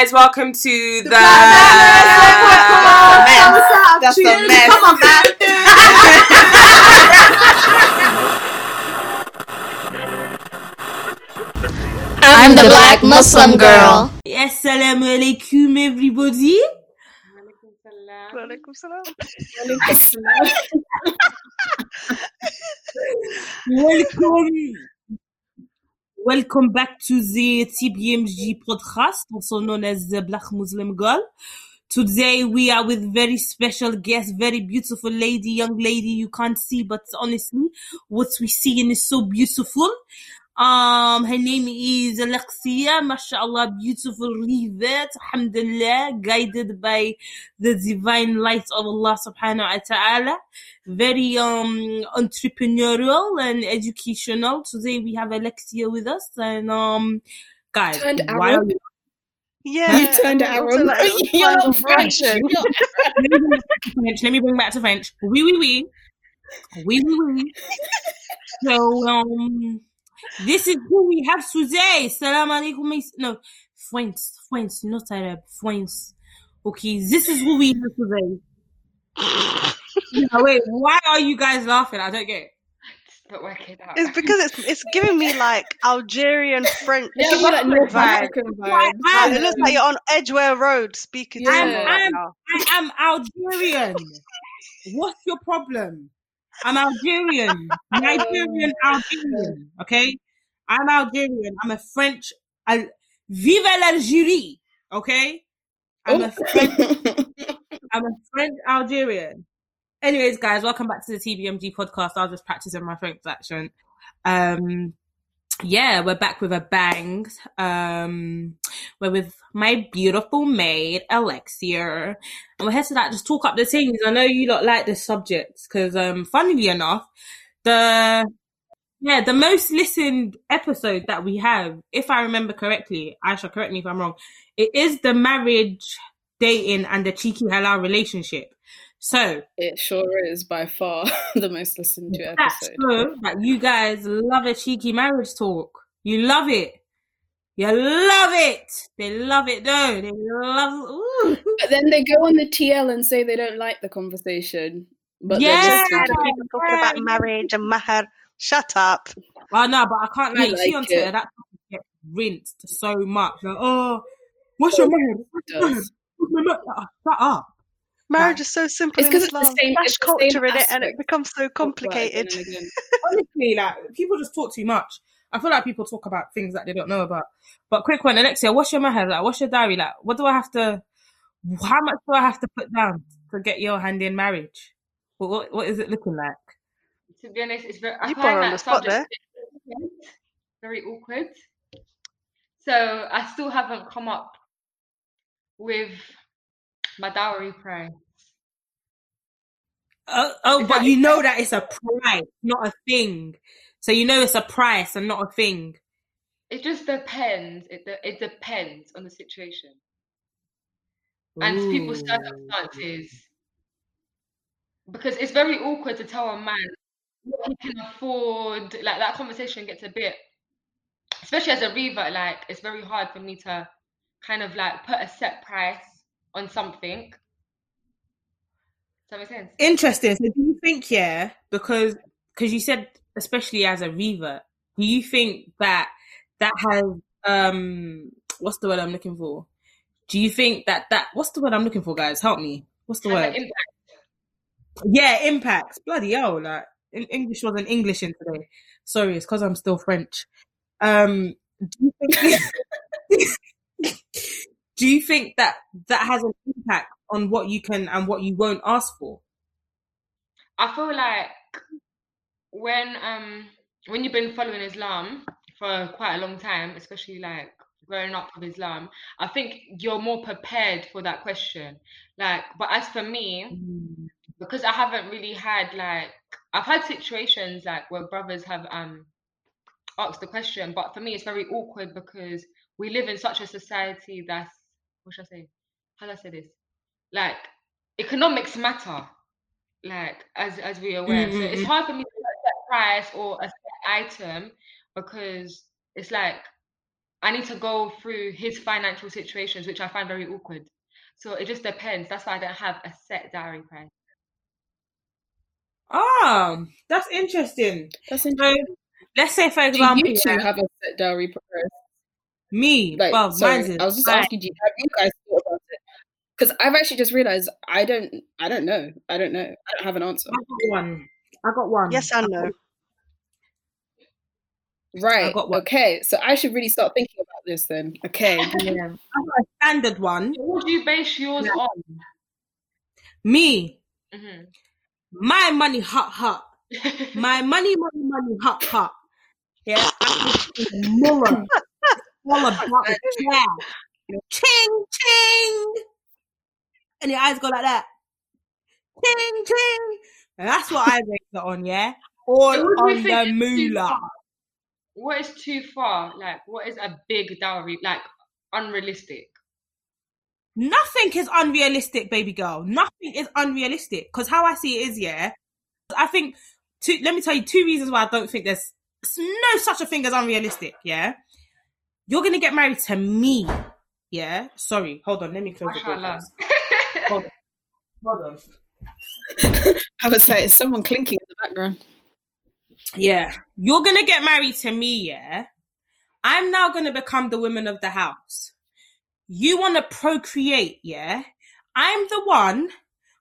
guys. Welcome to the. the That's a mess. Come on, man. I'm the black Muslim girl. Yes, Assalamu alaikum, everybody. Walaikum salam. Welcome. Welcome back to the TBMG podcast, also known as the Black Muslim Girl. Today we are with very special guest, very beautiful lady, young lady you can't see, but honestly, what we see is so beautiful. Um, her name is Alexia, mashallah, beautiful revert, alhamdulillah, guided by the divine light of Allah subhanahu wa ta'ala. Very, um, entrepreneurial and educational. Today we have Alexia with us and, um, guys, Turned why Arab? Yeah. You turned I Arab. like, You're French. version. You're not let me bring it back to French. Let me bring it back to French. Oui, oui, oui. Oui, oui, oui. So, um, this is who we have today. Salam alaikum. mis- No, French, French, not Arab, French. Okay, this is who we have today. No, wait, why are you guys laughing? I don't get it. But work it out. It's because it's it's giving me like Algerian French It's giving like North vibe. African vibe. Like, it looks like you're on Edgware Road speaking to Yeah. me right I'm- I am Algerian. What's your problem? I'm Algerian, Nigerian Algerian. Okay, I'm Algerian. I'm a French. Al- Vive l'Algérie. Okay, I'm a French. I'm a French Algerian. Anyways, guys, welcome back to the TBMG podcast. I was just practicing my French accent. Um, yeah, we're back with a bang. Um, we're with my beautiful maid, Alexia. And we're here to like just talk up the things. I know you lot like this subject because, um, funnily enough, the yeah, the most listened episode that we have, if I remember correctly, Aisha, correct me if I'm wrong, it is the marriage, dating, and the cheeky halal relationship. So It sure is by far the most listened to that's episode. true that you guys love a cheeky marriage talk. You love it. You love it. They love it though. They love. Ooh. But then they go on the TL and say they don't like the conversation. But Yeah. they're Just listening to people talking about marriage and mahar. Shut up. Oh no, but I can't You like, you see on. Twitter that topic gets rinsed so much. Like, oh, what's oh, your man? it does. Oh, shut up. Marriage is so simple It's in 'cause it's the Islam. same- Flash it's the same culture in it, and it becomes so Talk about it complicated. again again. Honestly, like people just talk too much. I feel like people talk about things that they don't know about. But quick one, Alexia, what's your mahar? Like, what's your dowry? Like, what do I have to? How much do I have to put down to get your hand in marriage? What what, what is it looking like? to be honest, it's very. I find put her on that the spot subject very awkward. So I still haven't come up with my dowry price. Oh, oh, Is but you know that it's a price, not a thing. So you know it's a price and not a thing. It just depends. It de- it depends on the situation and people's Ooh. circumstances. Because it's very awkward to tell a man what he can afford. Like that conversation gets a bit, especially as a revert. Like it's very hard for me to kind of like put a set price on something. Does that make sense? Interesting. So do you think, yeah, because because you said especially as a revert, do you think that that has um what's the word I'm looking for? Do you think that that what's the word I'm looking for, guys? Help me. What's the Has word? impact. Yeah, impacts. Bloody hell, like English wasn't English in today. Sorry, it's because I'm still French. Um, do you think? do you think that that has an impact on what you can and what you won't ask for? I feel like when um when you've been following Islam for quite a long time, especially like growing up with Islam, I think you're more prepared for that question. Like, but as for me, because I haven't really had like I've had situations like where brothers have um asked the question, but for me it's very awkward because we live in such a society that's what should I say? How do I say this? Like economics matter, like as as we're aware. So it's hard for me to put a set price or a set item because it's like I need to go through his financial situations, which I find very awkward. So it just depends. That's why I don't have a set dowry price. Ah, that's interesting. That's So interesting. let's say, for Do example, you two yeah, have a set dowry price? Me, Like, well, sorry, mine's I was just like- asking you, have you guys thought about it? Because I've actually just realized I don't, I don't know, I don't know, I don't have an answer. I got one. I got one. Yes and no. Right. got one. Okay. So I should really start thinking about this then. Okay. Yeah. I got a standard one. So what do you base yours Yeah. on? Me, Mhm. my money hot hot. My money, money, money hot hot. Yeah. Mura. All about the cash. Ching ching. And your eyes go like that. Ching ching. And that's what I base it on, yeah? All So what do you on the moolah. What is too far? Like, what is a big dowry? Like, unrealistic. Nothing is unrealistic, baby girl. Nothing is unrealistic. Because how I see it is, yeah, I think, two, let me tell you two reasons why I don't think there's no such a thing as unrealistic, yeah? You're going to get married to me, yeah? Sorry, hold on, let me close the door. Hold on. Hold on. I was like, is someone clinking in the background? Yeah. You're going to get married to me, yeah? I'm now going to become the woman of the house. You want to procreate, yeah? I'm the one,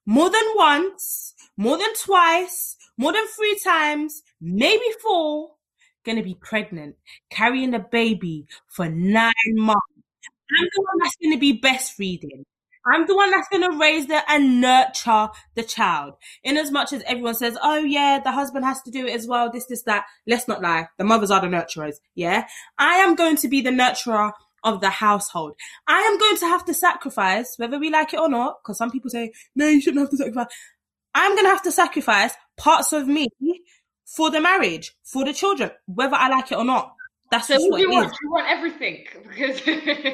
more than once, more than twice, more than three times, maybe four, going to be pregnant, carrying a baby for nine months. I'm the one that's going to be breastfeeding. I'm the one that's going to raise the and nurture the child. In as much as everyone says, oh yeah, the husband has to do it as well, this, this, that. Let's not lie. The mothers are the nurturers. Yeah. I am going to be the nurturer of the household. I am going to have to sacrifice, whether we like it or not, because some people say, no, you shouldn't have to sacrifice. I'm going to have to sacrifice parts of me for the marriage, for the children, whether I like it or not. That's So just what what do it you is. want? You want everything because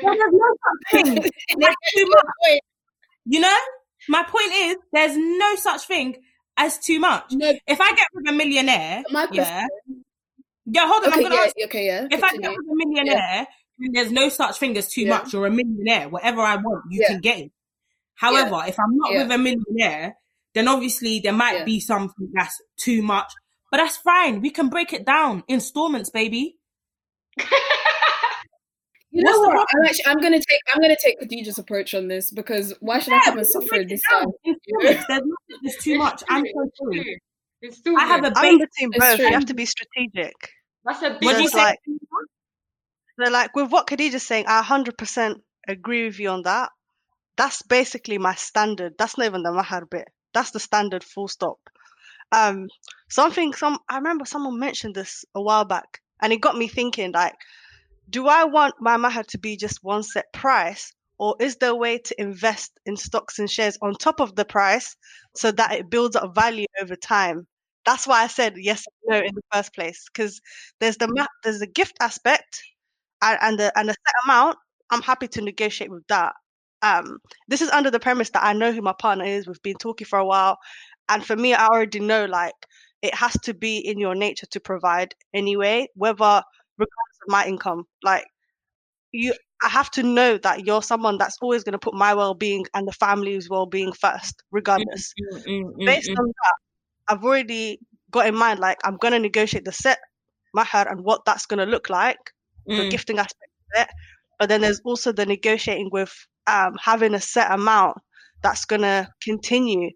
Well, there's no such thing. That's too much. You know, my point is there's no such thing as too much. No, If I get with a millionaire, my question. yeah, yeah, hold on, Okay, I'm gonna yeah, ask. okay, yeah. If I get with a millionaire, then there's no such thing as too Yeah. much. You're a millionaire. Whatever I want, you Yeah. can get it. However, if I'm not Yeah. with a millionaire, then obviously there might Yeah. be something that's too much. But that's fine. We can break it down. Installments, baby. You know What's the what? I'm actually I'm gonna take I'm gonna take Khadeejah's approach on this because why should I come we and suffer break in it this time? There's nothing that's too much. I'm so sorry. true. It's still I have good. a I'm in base. both. You have to be strategic. That's a big What do you Just say? like so like with what Khadeejah's saying, I hundred percent agree with you on that. That's basically my standard. That's not even the mahar bit. That's the standard full stop. Um something some I remember someone mentioned this a while back and it got me thinking like do I want my mahar to be just one set price or is there a way to invest in stocks and shares on top of the price so that it builds up value over time? That's why I said yes no in the first place because there's the there's the gift aspect and, and the and the set amount. I'm happy to negotiate with that. Um, this is under the premise that I know who my partner is. We've been talking for a while, and for me, I already know like it has to be in your nature to provide anyway, whether regardless of my income. Like you, I have to know that you're someone that's always going to put my well-being and the family's well-being first, regardless. Mm, mm, mm, Based mm. on that, I've already got in mind like I'm going to negotiate the set mahar and what that's going to look like the Mm. gifting aspect of it. But then there's also the negotiating with um, having a set amount that's going to continue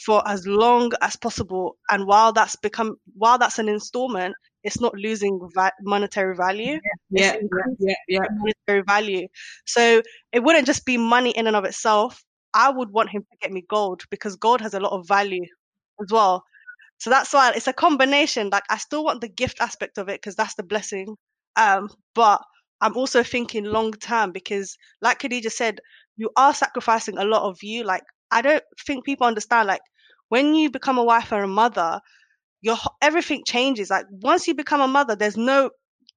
for as long as possible. And while that's become, while that's an installment, it's not losing va- monetary value. Yeah, yeah, yeah, yeah. monetary value. So it wouldn't just be money in and of itself. I would want him to get me gold because gold has a lot of value as well. So that's why it's a combination. Like I still want the gift aspect of it because that's the blessing. Um, but I'm also thinking long term because, like Khadeejah said, you are sacrificing a lot of you. Like I don't think people understand. Like when you become a wife or a mother, your everything changes. Like once you become a mother, there's no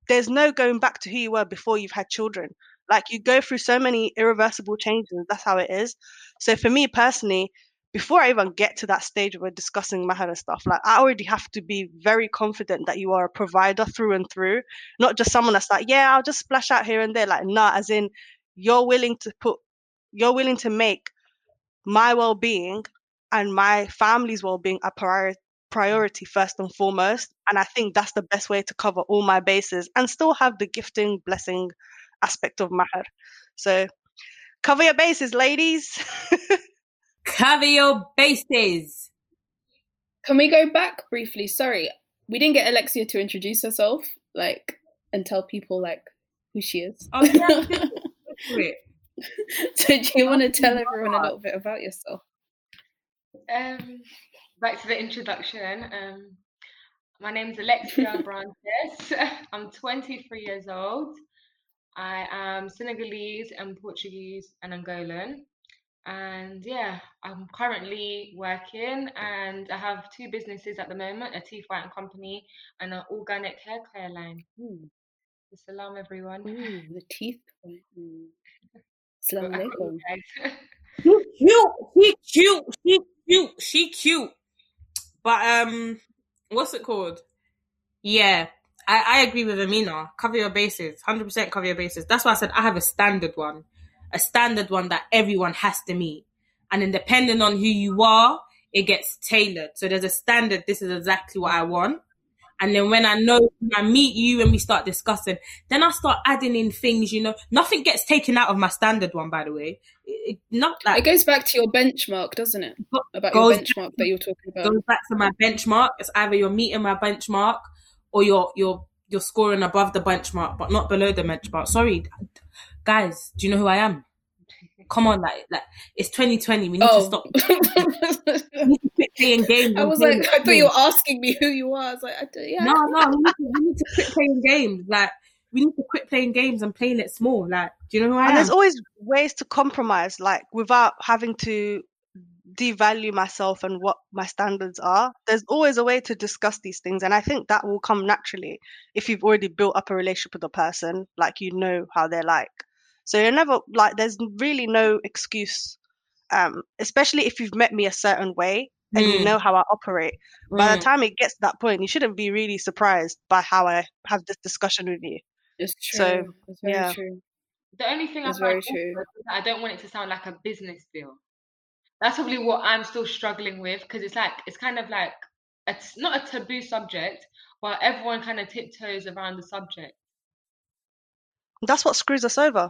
there's no going back to who you were before you've had children. Like you go through so many irreversible changes. That's how it is. So for me personally, before I even get to that stage where discussing mahar and stuff, like I already have to be very confident that you are a provider through and through, not just someone that's like, yeah, I'll just splash out here and there. Like, nah, as in you're willing to put, you're willing to make my well-being and my family's well-being a priority priority first and foremost and i think that's the best way to cover all my bases and still have the gifting blessing aspect of mahar so cover your bases ladies Cover your bases. Can we go back briefly? Sorry, we didn't get Alexia to introduce herself, like, and tell people like who she is. Oh yeah, we did. Do so do you want to tell everyone a little bit about yourself? Um, back to the introduction. Um, my name's Alexia Abrantes. I'm 23 years old. I am Senegalese and Portuguese and Angolan. And yeah, I'm currently working and I have two businesses at the moment, a teeth whitening company and an organic hair care line. Ooh. Salam everyone. The teeth. Mm. But Assalamu I alaikum. She cute. She cute. She cute. She cute. But um, what's it called? Yeah, I, I agree with Amina. Cover your bases. Hundred percent cover your bases. That's why I said I have a standard one, a standard one that everyone has to meet, and then depending on who you are, it gets tailored. So there's a standard. This is exactly what I want. And then when I know when I meet you and we start discussing, then I start adding in things. You know, nothing gets taken out of my standard one. By the way, it, not It goes back to your benchmark, doesn't it? About goes your benchmark that you're talking about. goes back to my benchmark. It's either you're meeting my benchmark or you're you're you're scoring above the benchmark, but not below the benchmark. Sorry, guys. Do you know who I am? Come on, like like it's 2020. We need to Oh, stop. We need to quit playing games. I was playing like, I thought games. you were asking me who you are. I was like, I don't, yeah. No, no, we need, to, we need to quit playing games. Like we need to quit playing games and playing it small. Like, do you know who I and am? there's always ways to compromise like without having to devalue myself and what my standards are there's always a way to discuss these things and i think that will come naturally if you've already built up a relationship with a person like you know how they're like so you're never like there's really no excuse um especially if you've met me a certain way and you Mm, know how i operate by the mm. time it gets to that point you shouldn't be really surprised by how i have this discussion with you It's true. So, it's very yeah. true. The only thing I That's very also true. is that I don't want it to sound like a business deal. That's probably what I'm still struggling with because it's like it's kind of like it's not a taboo subject, but everyone kind of tiptoes around the subject. That's what screws us over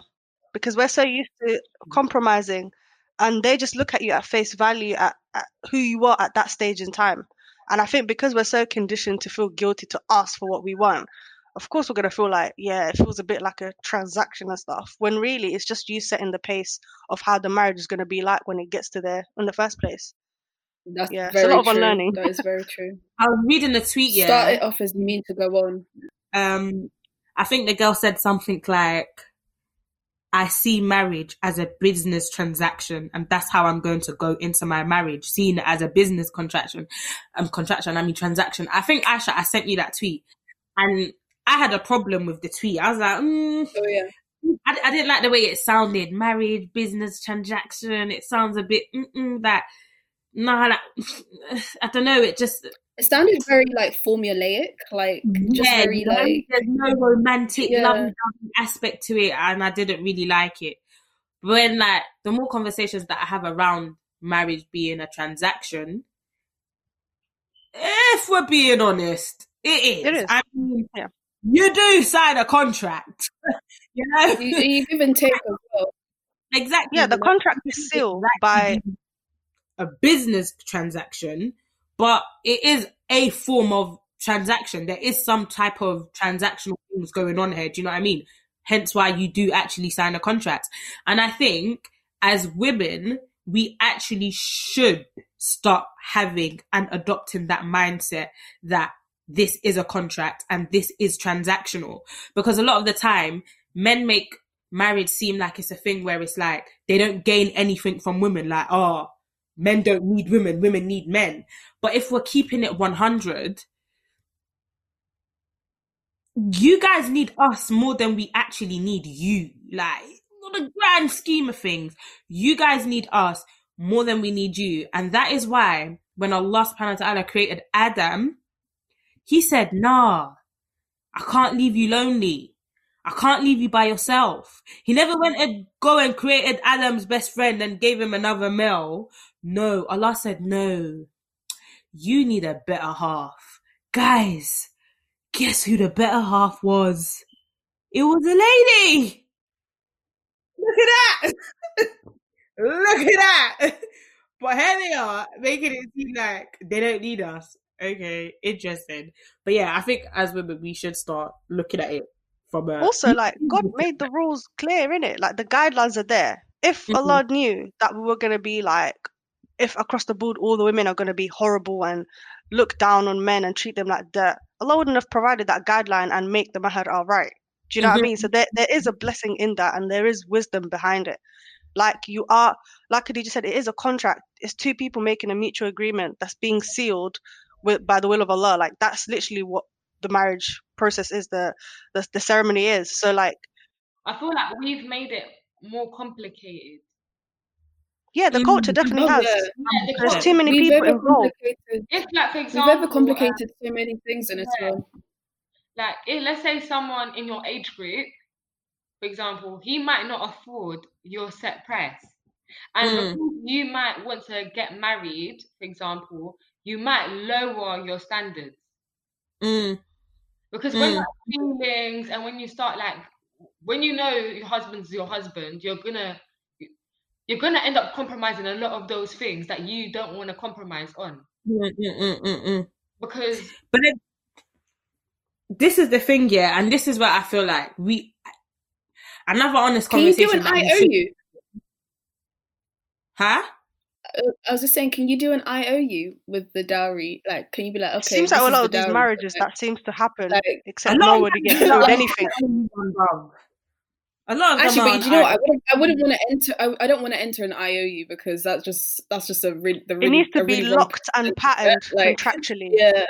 because we're so used to compromising and they just look at you at face value at, at who you are at that stage in time. And I think because we're so conditioned to feel guilty to ask for what we want, of course we're going to feel like, yeah, it feels a bit like a transaction and stuff. When really it's just you setting the pace of how the marriage is going to be like when it gets to there in the first place. That's Yeah, it's a very lot of unlearning. That is very true. I was reading the tweet. Yeah, Start it off as you mean to go on. um, I think the girl said something like, I see marriage as a business transaction, and that's how I'm going to go into my marriage, seeing it as a business contraction. Um, contraction, I mean transaction. I think Aisha, I sent you that tweet, and I had a problem with the tweet. I was like, mm, Oh yeah. I, I didn't like the way it sounded. Marriage, business transaction. It sounds a bit mm-mm, that. No, like, I don't know. It just It sounded very like formulaic, like just yeah, very like there's no romantic Yeah. lovey dovey aspect to it, and I didn't really like it. When like the more conversations that I have around marriage being a transaction, if we're being honest, it is. It is. I mean, Yeah. you do sign a contract, you know. you, you give and take as well. exactly. Yeah, the contract is sealed by a business transaction, but it is a form of transaction. There is some type of transactional things going on here. Do you know what I mean? Hence why you do actually sign a contract. And I think as women, we actually should start having and adopting that mindset that this is a contract and this is transactional. Because a lot of the time, men make marriage seem like it's a thing where it's like they don't gain anything from women. Like, oh, men don't need women, women need men. But if we're keeping it 100, you guys need us more than we actually need you. Like, on the grand scheme of things, you guys need us more than we need you. And that is why when Allah subhanahu wa ta'ala created Adam, he said, nah, I can't leave you lonely. I can't leave you by yourself. He never went and go and created Adam's best friend and gave him another male. No, Allah said, no, you need a better half. Guys, guess who the better half was? It was a lady. Look at that. Look at that. But here they are, making it seem like they don't need us. Okay, interesting. But yeah, I think as women, we should start looking at it from a. Also, like God made the rules clear in it. Like the guidelines are there. If Mhm. Allah knew that we were gonna be like, if across the board all the women are gonna be horrible and look down on men and treat them like dirt, Allah wouldn't have provided that guideline and make the mahar alright. Do you know what I Mhm. mean? So there there is a blessing in that, and there is wisdom behind it. Like you are, like Khadeejah said, it is a contract. It's two people making a mutual agreement that's being sealed with by the will of Allah. Like that's literally what the marriage process is. The the, the ceremony is. So like I feel like we've made it more complicated. Yeah, the Mm, culture definitely has. Yeah. Yeah, the There's cul- too many We've people involved. complicated. If, like, for We've example, ever uh, complicated so many things in yeah. Islam. like, if, let's say someone in your age group, for example, he might not afford your set price, and Mm. you might want to get married, for example, you might lower your standards Mm, because when Mm. like feelings and when you start like when you know your husband's your husband, you're gonna you're gonna end up compromising a lot of those things that you don't want to compromise on mm, mm, mm, mm, mm. because But then, this is the thing, yeah, and this is where I feel like we. Another honest Can you do conversation. an that we should- IOU? Huh? Uh, I was just saying, can you do an IOU with the dowry? Like, can you be like, It okay, seems like a lot of these marriages that seems to happen, like, except A lot of nobody gets a lot anything. them are on, bruv. A lot of Actually, are but do you know what? I I- wouldn't. I wouldn't want to enter. I, I don't want to enter an IOU because that's just that's just a really. The It really, needs to be really wrong locked and patterned Like, contractually. Yeah,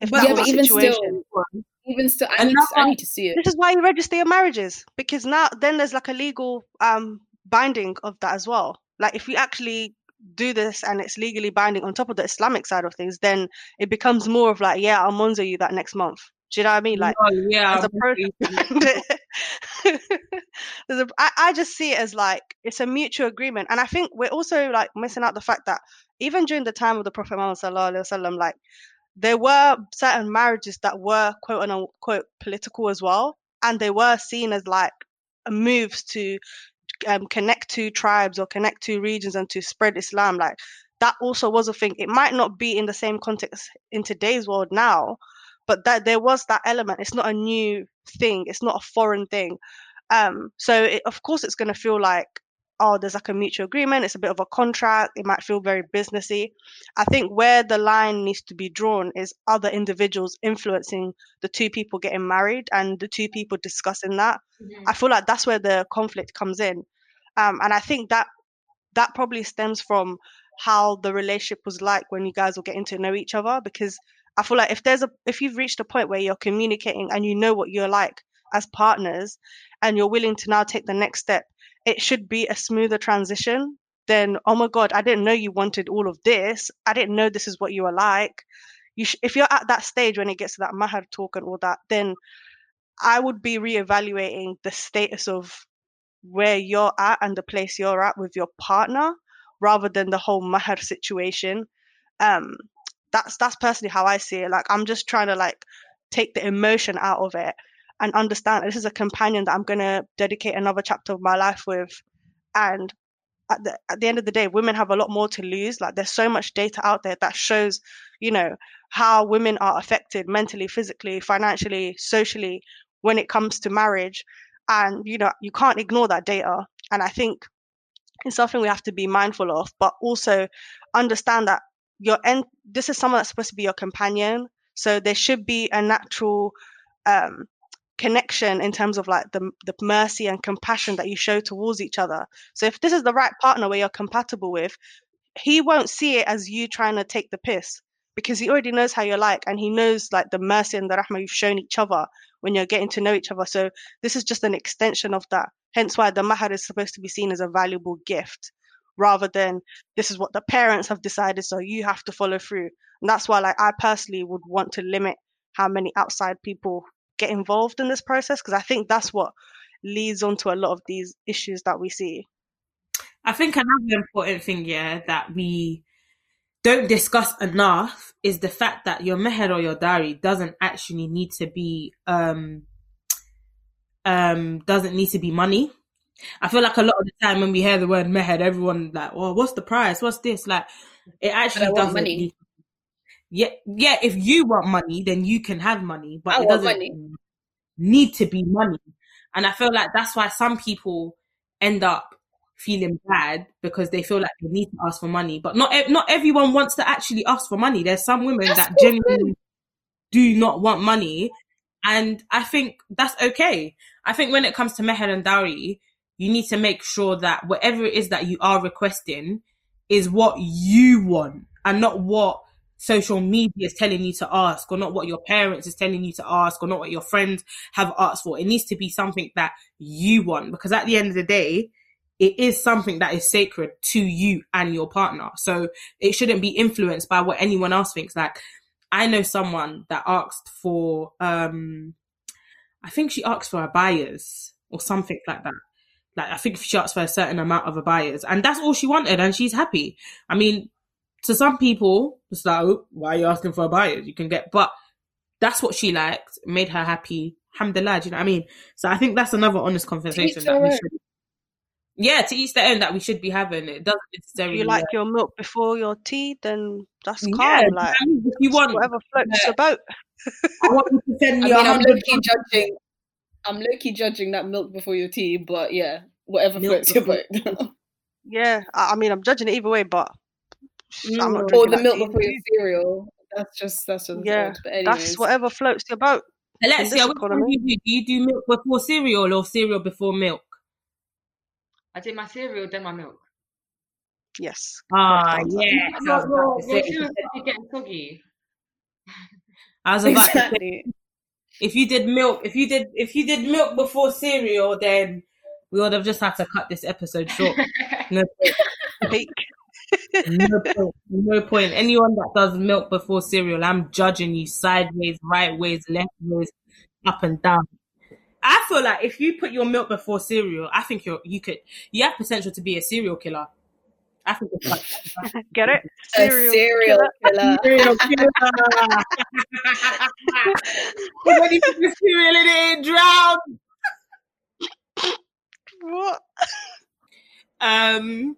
If But- that yeah, was but the even situation. still, even still, I need, to, I need to see it. This is why you register your marriages because now then there's like a legal um binding of that as well. Like if you actually do this and it's legally binding on top of the Islamic side of things, then it becomes more of like, yeah, I'll monzo you that next month. Do you know what I mean? Like No, yeah, as a I'm process. a, I, I just see it as like it's a mutual agreement, and I think we're also like missing out the fact that even during the time of the Prophet Muhammad sallallahu alaihi wasallam, like there were certain marriages that were quote unquote political as well, and they were seen as like moves to um, connect to tribes or connect to regions and to spread Islam. Like that also was a thing. It might not be in the same context in today's world now, but that there was that element. It's not a new thing. It's not a foreign thing. Um, so it, of course it's going to feel like oh, there's like a mutual agreement. It's a bit of a contract. It might feel very businessy. I think where the line needs to be drawn is other individuals influencing the two people getting married and the two people discussing that. Mhm. I feel like that's where the conflict comes in. Um, and I think that that probably stems from how the relationship was like when you guys were getting to know each other. Because I feel like if there's a if you've reached a point where you're communicating and you know what you're like as partners and you're willing to now take the next step, it should be a smoother transition than oh my god, I didn't know you wanted all of this. I didn't know this is what you were like. You sh- if you're at that stage when it gets to that mahar talk and all that, then I would be reevaluating the status of where you're at and the place you're at with your partner rather than the whole mahar situation. Um, that's that's personally how I see it. Like I'm just trying to like take the emotion out of it and understand this is a companion that I'm gonna dedicate another chapter of my life with. And at the at the end of the day, women have a lot more to lose. Like there's so much data out there that shows, you know, how women are affected mentally, physically, financially, socially when it comes to marriage. And you know, you can't ignore that data. And I think it's something we have to be mindful of, but also understand that your end this is someone that's supposed to be your companion. So there should be a natural um connection in terms of like the the mercy and compassion that you show towards each other. So if this is the right partner where you're compatible with, he won't see it as you trying to take the piss because he already knows how you're like and he knows like the mercy and the rahmah you've shown each other when you're getting to know each other. So this is just an extension of that. Hence why the mahar is supposed to be seen as a valuable gift rather than this is what the parents have decided, so you have to follow through. And that's why, like, I personally would want to limit how many outside people get involved in this process because I think that's what leads on to a lot of these issues that we see. I think another important thing, yeah, that we don't discuss enough is the fact that your meher or your dowry doesn't actually need to be um um doesn't need to be money. I feel like a lot of the time when we hear the word meher, everyone like, well, what's the price? What's this? Like, it actually doesn't. money. Yeah, yeah. If you want money, then you can have money, but I it doesn't need to be money. And I feel like that's why some people end up feeling bad because they feel like they need to ask for money. But not not everyone wants to actually ask for money. There's some women That's that genuinely do not want money, and I think that's okay. I think when it comes to meher and dowry, you need to make sure that whatever it is that you are requesting is what you want and not what social media is telling you to ask or not what your parents is telling you to ask or not what your friends have asked for. It needs to be something that you want because at the end of the day, it is something that is sacred to you and your partner. So it shouldn't be influenced by what anyone else thinks. Like I know someone that asked for um I think she asked for abayas or something like that. Like I think she asked for a certain amount of abayas and that's all she wanted and she's happy. I mean, to some people, it's like, oh, why are you asking for abayas? You can get but that's what she liked, made her happy. Alhamdulillah, do you know what I mean? So I think that's another honest conversation that we own. should yeah, to each their own that we should be having. It doesn't If necessarily you like your milk before your tea, then that's yeah, calm. do you Like I mean? if you want whatever floats yeah. your boat. I want you to send I me a mean, I'm hundred judging. I'm low key judging that milk before your tea, but yeah, whatever Milk floats your boat. Yeah, I, I mean, I'm judging it either way, but I'm not Mm. or the milk tea. before your cereal. That's just that's just Yeah. But anyways, That's whatever floats your boat. in Alexia, this which one do you do? Do you do milk before cereal or cereal before milk? I did my cereal, then my milk. Yes. Ah, correct yeah. I was about to say. cereal getting soggy. I was about to say. Exactly. If you did milk, if you did, if you did milk before cereal, then we would have just had to cut this episode short. No point. No point. No point. Anyone that does milk before cereal, I'm judging you sideways, right ways, left ways, up and down. I feel like if you put your milk before cereal, I think you're you could you have potential to be a serial killer. I think it's like Get it? A serial killer. serial killer. Put when you put the cereal in it, it drowned. What? Um.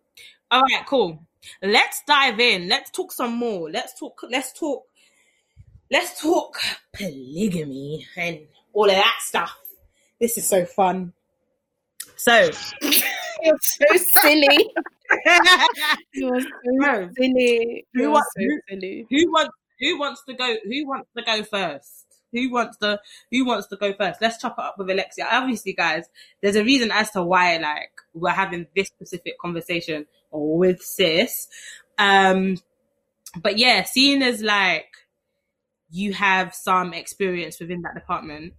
All right. Cool. Let's dive in. Let's talk some more. Let's talk. Let's talk. Let's talk polygamy and all of that stuff. This is so fun. So, You're so silly. You're so silly. Who You're wa- so who- silly. who wants who wants to go? Who wants to go first? Who wants to who wants to go first? Let's chop it up with Alexia. Obviously, guys, there's a reason as to why like we're having this specific conversation with sis. Um, but yeah, seeing as like you have some experience within that department,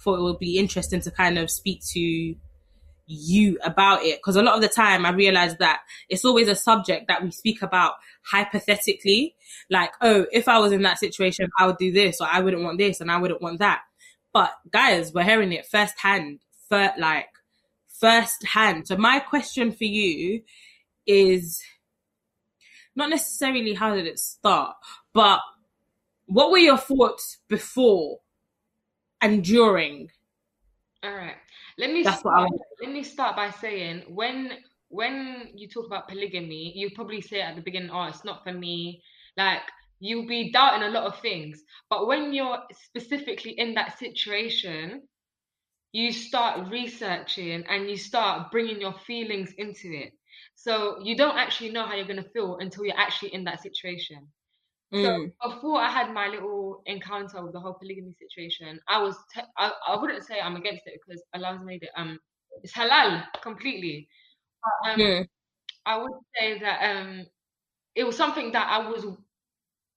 thought it would be interesting to kind of speak to you about it. Because a lot of the time I realize that it's always a subject that we speak about hypothetically. Like oh if I was in that situation I would do this or I wouldn't want this and I wouldn't want that. But guys we're hearing it firsthand fir- like firsthand. So my question for you is not necessarily how did it start but what were your thoughts before and during? All right. Let me That's start, let me start by saying when when you talk about polygamy, you probably say at the beginning, "Oh, it's not for me." Like you'll be doubting a lot of things, but when you're specifically in that situation, you start researching and you start bringing your feelings into it. So you don't actually know how you're gonna feel until you're actually in that situation. Mm. So before I had my little encounter with the whole polygamy situation, I was te- I, I wouldn't say I'm against it because Allah's made it um it's halal completely. But, um, Mm. I would say that um it was something that I was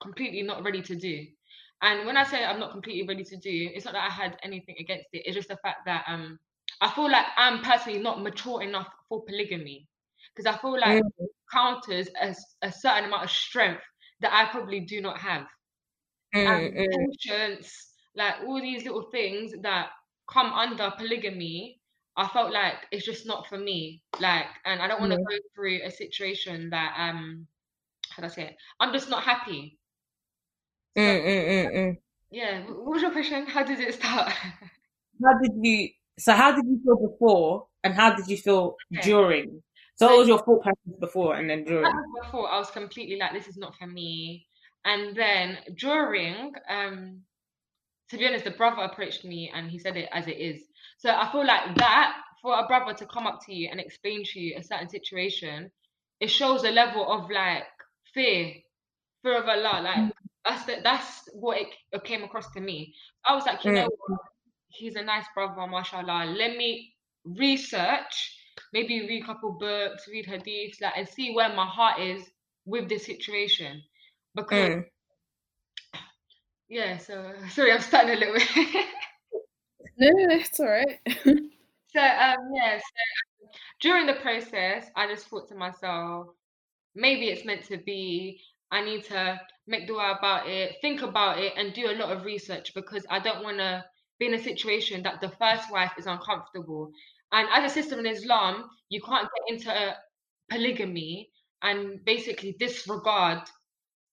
completely not ready to do. And when I say I'm not completely ready to do, it's not that I had anything against it. It's just the fact that um I feel like I'm personally not mature enough for polygamy. because I feel like Mm. counters a, a certain amount of strength that I probably do not have. Mm, and mm, patience, like all these little things that come under polygamy, I felt like it's just not for me. Like, and I don't want to Yeah. go through a situation that um, how do I say it? I'm just not happy. So mm, mm, mm, mm. yeah, what was your question? How did it start? How did you? So how did you feel before, and how did you feel Okay. during? So what was your thought process before and then during? before I was completely like, this is not for me. And then during, um, to be honest, the brother approached me and he said it as it is. So I feel like that for a brother to come up to you and explain to you a certain situation, it shows a level of like fear, fear of Allah. Like that's the, that's what it, it came across to me. I was like, you know what? He's a nice brother, mashallah. Let me research, maybe read a couple books, read hadiths, like, and see where my heart is with this situation. Because Mm. yeah, so sorry, I'm starting a little bit. No, no, it's all right. So um yeah, so during the process, I just thought to myself, maybe it's meant to be. I need to make dua about it, think about it, and do a lot of research because I don't want to be in a situation that the first wife is uncomfortable. And as a system in Islam, you can't get into polygamy and basically disregard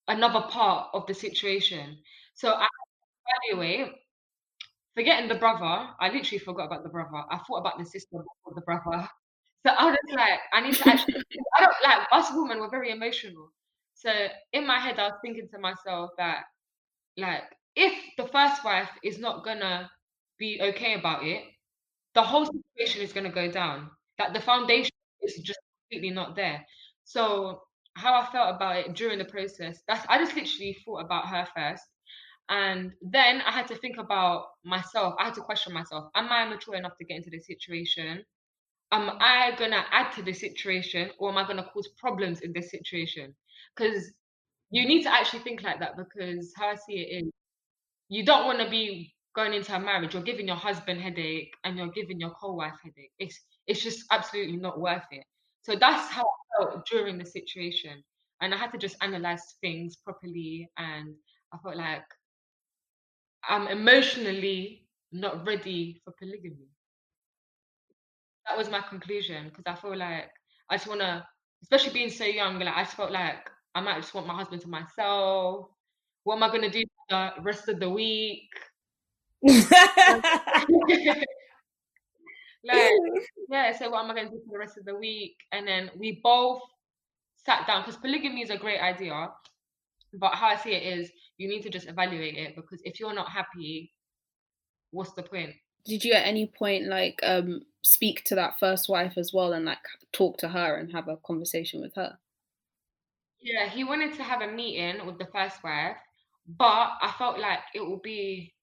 another part of the situation. So I forgetting the brother, I literally forgot about the brother. I thought about the sister before the brother. So I was like, I need to actually, I don't like us women, we're very emotional. So in my head, I was thinking to myself that, like, if the first wife is not gonna be okay about it, the whole situation is gonna go down. That the foundation is just completely not there. So how I felt about it during the process, that's I just literally thought about her first. And then I had to think about myself. I had to question myself. Am I mature enough to get into this situation? Am I gonna add to the situation or am I gonna cause problems in this situation? Because you need to actually think like that because how I see it is you don't want to be going into a marriage, you're giving your husband headache and you're giving your co-wife headache. It's it's just absolutely not worth it. So that's how I felt during the situation. And I had to just analyze things properly and I felt like I'm emotionally not ready for polygamy. That was my conclusion because I feel like I just want to, especially being so young, like I just felt like I might just want my husband to myself. What am I going to do the rest of the week? Like, yeah, so what am I going to do for the rest of the week? And then we both sat down because polygamy is a great idea. But how I see it is you need to just evaluate it because if you're not happy, what's the point? Did you at any point like um speak to that first wife as well and like talk to her and have a conversation with her? Yeah, he wanted to have a meeting with the first wife, but I felt like it will be.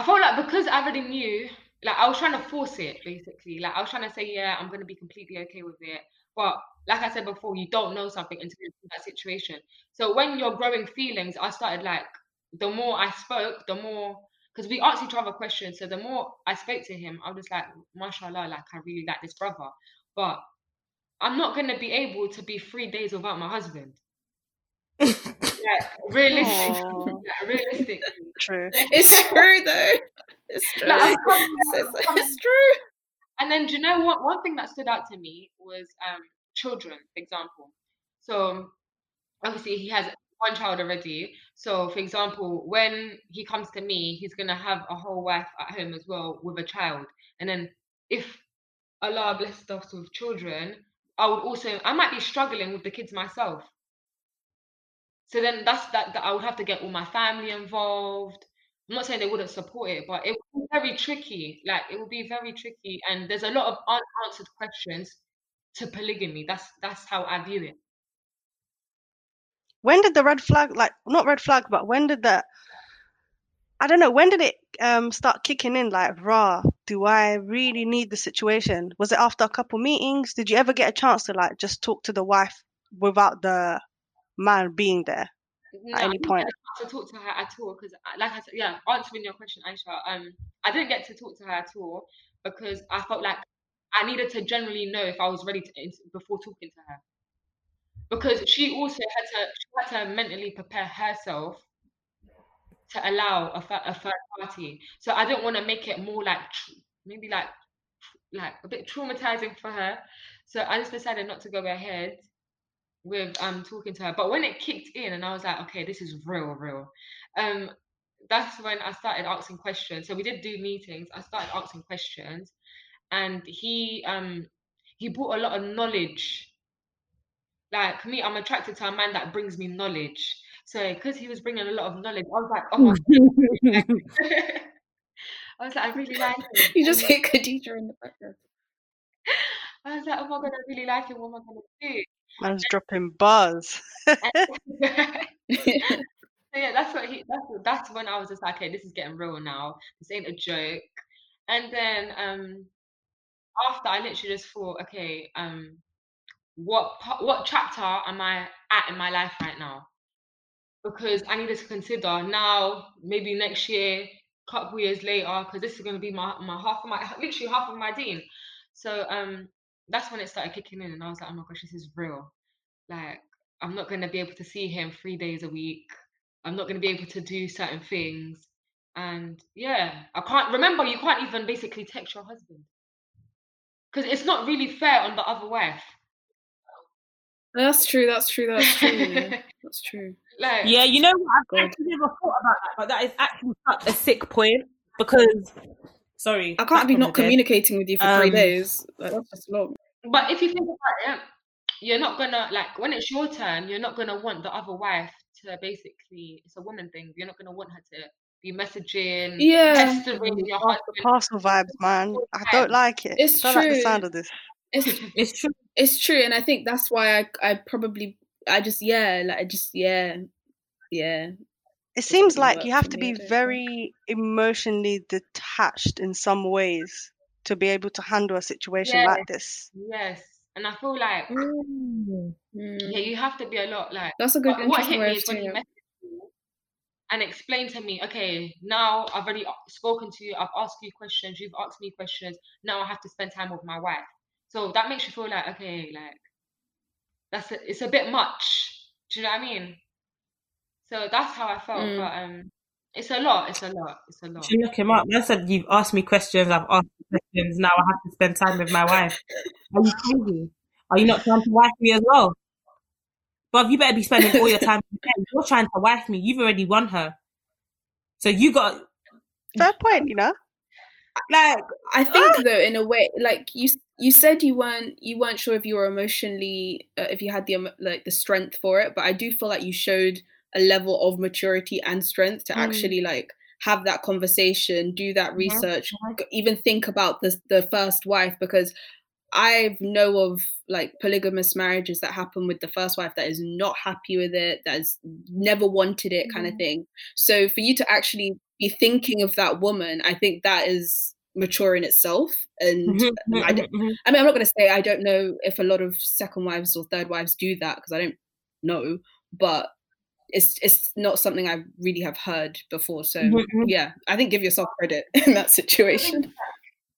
I felt like because I already knew, like I was trying to force it basically. Like I was trying to say, yeah, I'm gonna be completely okay with it. But like I said before, you don't know something until you're in that situation. So when you're growing feelings, I started like the more I spoke, the more because we asked each other questions. So the more I spoke to him, I was like, mashallah, like I really like this brother. But I'm not gonna be able to be three days without my husband. Aw. like, realistically. True. It's true though. It's true. Like, It's, it's true. And then, do you know what? One thing that stood out to me was um, children, for example. So, obviously, he has one child already. So, for example, when he comes to me, he's going to have a whole wife at home as well with a child. And then, if Allah blessed us with children, I would also, I might be struggling with the kids myself. So then that's that, that I would have to get all my family involved. I'm not saying they wouldn't support it, but it would be very tricky. Like it would be very tricky, and there's a lot of unanswered questions to polygamy. That's that's how I view it. When did the red flag, like not red flag, but when did the I don't know, when did it um start kicking in? Like, rah, do I really need the situation? Was it after a couple meetings? Did you ever get a chance to like just talk to the wife without the man being there? No, At any didn't point. get a chance to talk to her at all because, like I said, yeah, answering your question, Aisha, um, I didn't get to talk to her at all because I felt like I needed to generally know if I was ready to before talking to her, because she also had to she had to mentally prepare herself to allow a, a third party. So I don't want to make it more like maybe like like a bit traumatizing for her. So I just decided not to go ahead with um talking to her. But when it kicked in and I was like, okay, this is real, real. Um, that's when I started asking questions. So we did do meetings. I started asking questions, and he um he brought a lot of knowledge. Like me, I'm attracted to a man that brings me knowledge. So because he was bringing a lot of knowledge, I was like, oh my god. I was like, I really like him. You just hit Khadeejah in the background. I was like, oh my god, I really like him. What am I gonna do? Man's dropping bars. so yeah, that's what he. That's that's when I was just like, okay, this is getting real now. This ain't a joke. And then um, after I literally just thought, okay, um, what what chapter am I at in my life right now? Because I needed to consider now, maybe next year, couple years later, because this is going to be my my half of my literally half of my deen. So um, that's when it started kicking in, and I was like, oh my gosh, this is real. Like, I'm not going to be able to see him three days a week. I'm not going to be able to do certain things. And yeah, I can't remember. You can't even basically text your husband because it's not really fair on the other wife. That's true. That's true. That's true. that's true. Like, Yeah, you know what? I've God. actually never thought about that, but that is actually such a sick point because, sorry, I can't be not communicating with you for three Um, days. Like, that's just long. But if you think about it, you're not gonna like when it's your turn. You're not gonna want the other wife to basically. It's a woman thing. You're not gonna want her to be messaging, Yeah. pestering your Parcel, husband. parcel vibes, man. I don't like it. It's I don't like the true. sound of this. It's It's true. it's true, and I think that's why I I probably I just yeah like I just yeah yeah It seems like you have to be very emotionally detached in some ways to be able to handle a situation Yeah. like this. Yes, and I feel like Mm. yeah, you have to be a lot like. That's a good But what interesting hit way me of is when saying he it. messaged me and explain to me, okay, now I've already spoken to you, I've asked you questions, you've asked me questions. Now I have to spend time with my wife. So that makes you feel like, okay, like that's a, it's a bit much. Do you know what I mean? So that's how I felt. Mm. But um, it's a lot. It's a lot. It's a lot. Should look him up. I said you've asked me questions. I've asked you questions. Now I have to spend time with my wife. Are you crazy? Are you not trying to wife me as well? But you better be spending all your time with her. You're trying to wife me. You've already won her. So you got Fair point, you know. like I think though, in a way, like you you said you weren't you weren't sure if you were emotionally uh, if you had the emo- like the strength for it, but I do feel like you showed a level of maturity and strength to Mm. actually like have that conversation, do that research, even think about the the first wife because I know of like polygamous marriages that happen with the first wife that is not happy with it, that has never wanted it, kind of Mhm. thing. So for you to actually be thinking of that woman, I think that is mature in itself. And Mhm, I, mhm, mhm. I mean, I'm not going to say I don't know if a lot of second wives or third wives do that because I don't know, but it's it's not something I really have heard before. So Mhm, mhm. yeah, I think give yourself credit in that situation.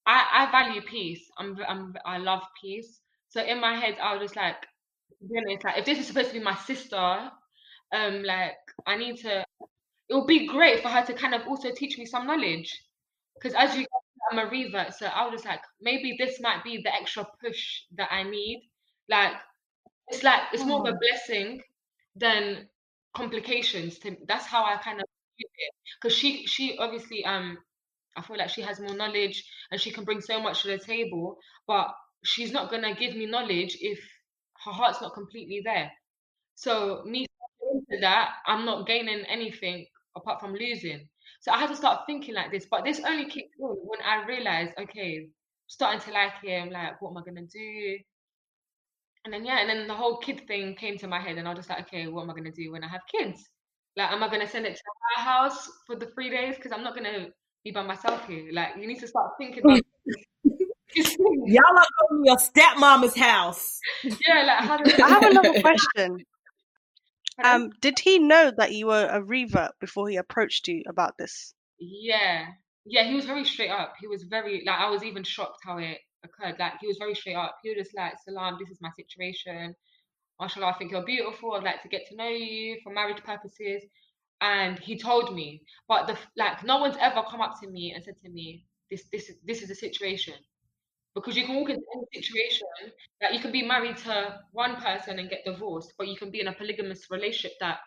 I, I value peace. I'm, v- I'm I love peace. So in my head, I was just like, to be honest, like if this is supposed to be my sister, um, like I need to. It would be great for her to kind of also teach me some knowledge, because as you, I'm a revert, so I was just like, maybe this might be the extra push that I need. Like it's like it's more of a blessing than complications. To that's how I kind of because she she obviously um I feel like she has more knowledge and she can bring so much to the table, but she's not gonna give me knowledge if her heart's not completely there. So me into that, I'm not gaining anything apart from losing. So I had to start thinking like this. But this only kicked in when I realized, okay, starting to like him, like what am I gonna do? And then yeah, and then the whole kid thing came to my head, and I was just like, okay, what am I gonna do when I have kids? Like, am I gonna send it to her house for the three days? Because I'm not gonna be by myself here. Like, you need to start thinking about. Y'all are going to your stepmama's house. Yeah, like how does I have another question. Um, did he know that you were a revert before he approached you about this? Yeah, yeah, he was very straight up. He was very like I was even shocked how it occurred. Like he was very straight up. He was just like, Salam, this is my situation. Mashallah, I think you're beautiful. I'd like to get to know you for marriage purposes. And he told me, but the like no one's ever come up to me and said to me, this this is this is a situation. Because you can walk into any situation that you can be married to one person and get divorced, but you can be in a polygamous relationship that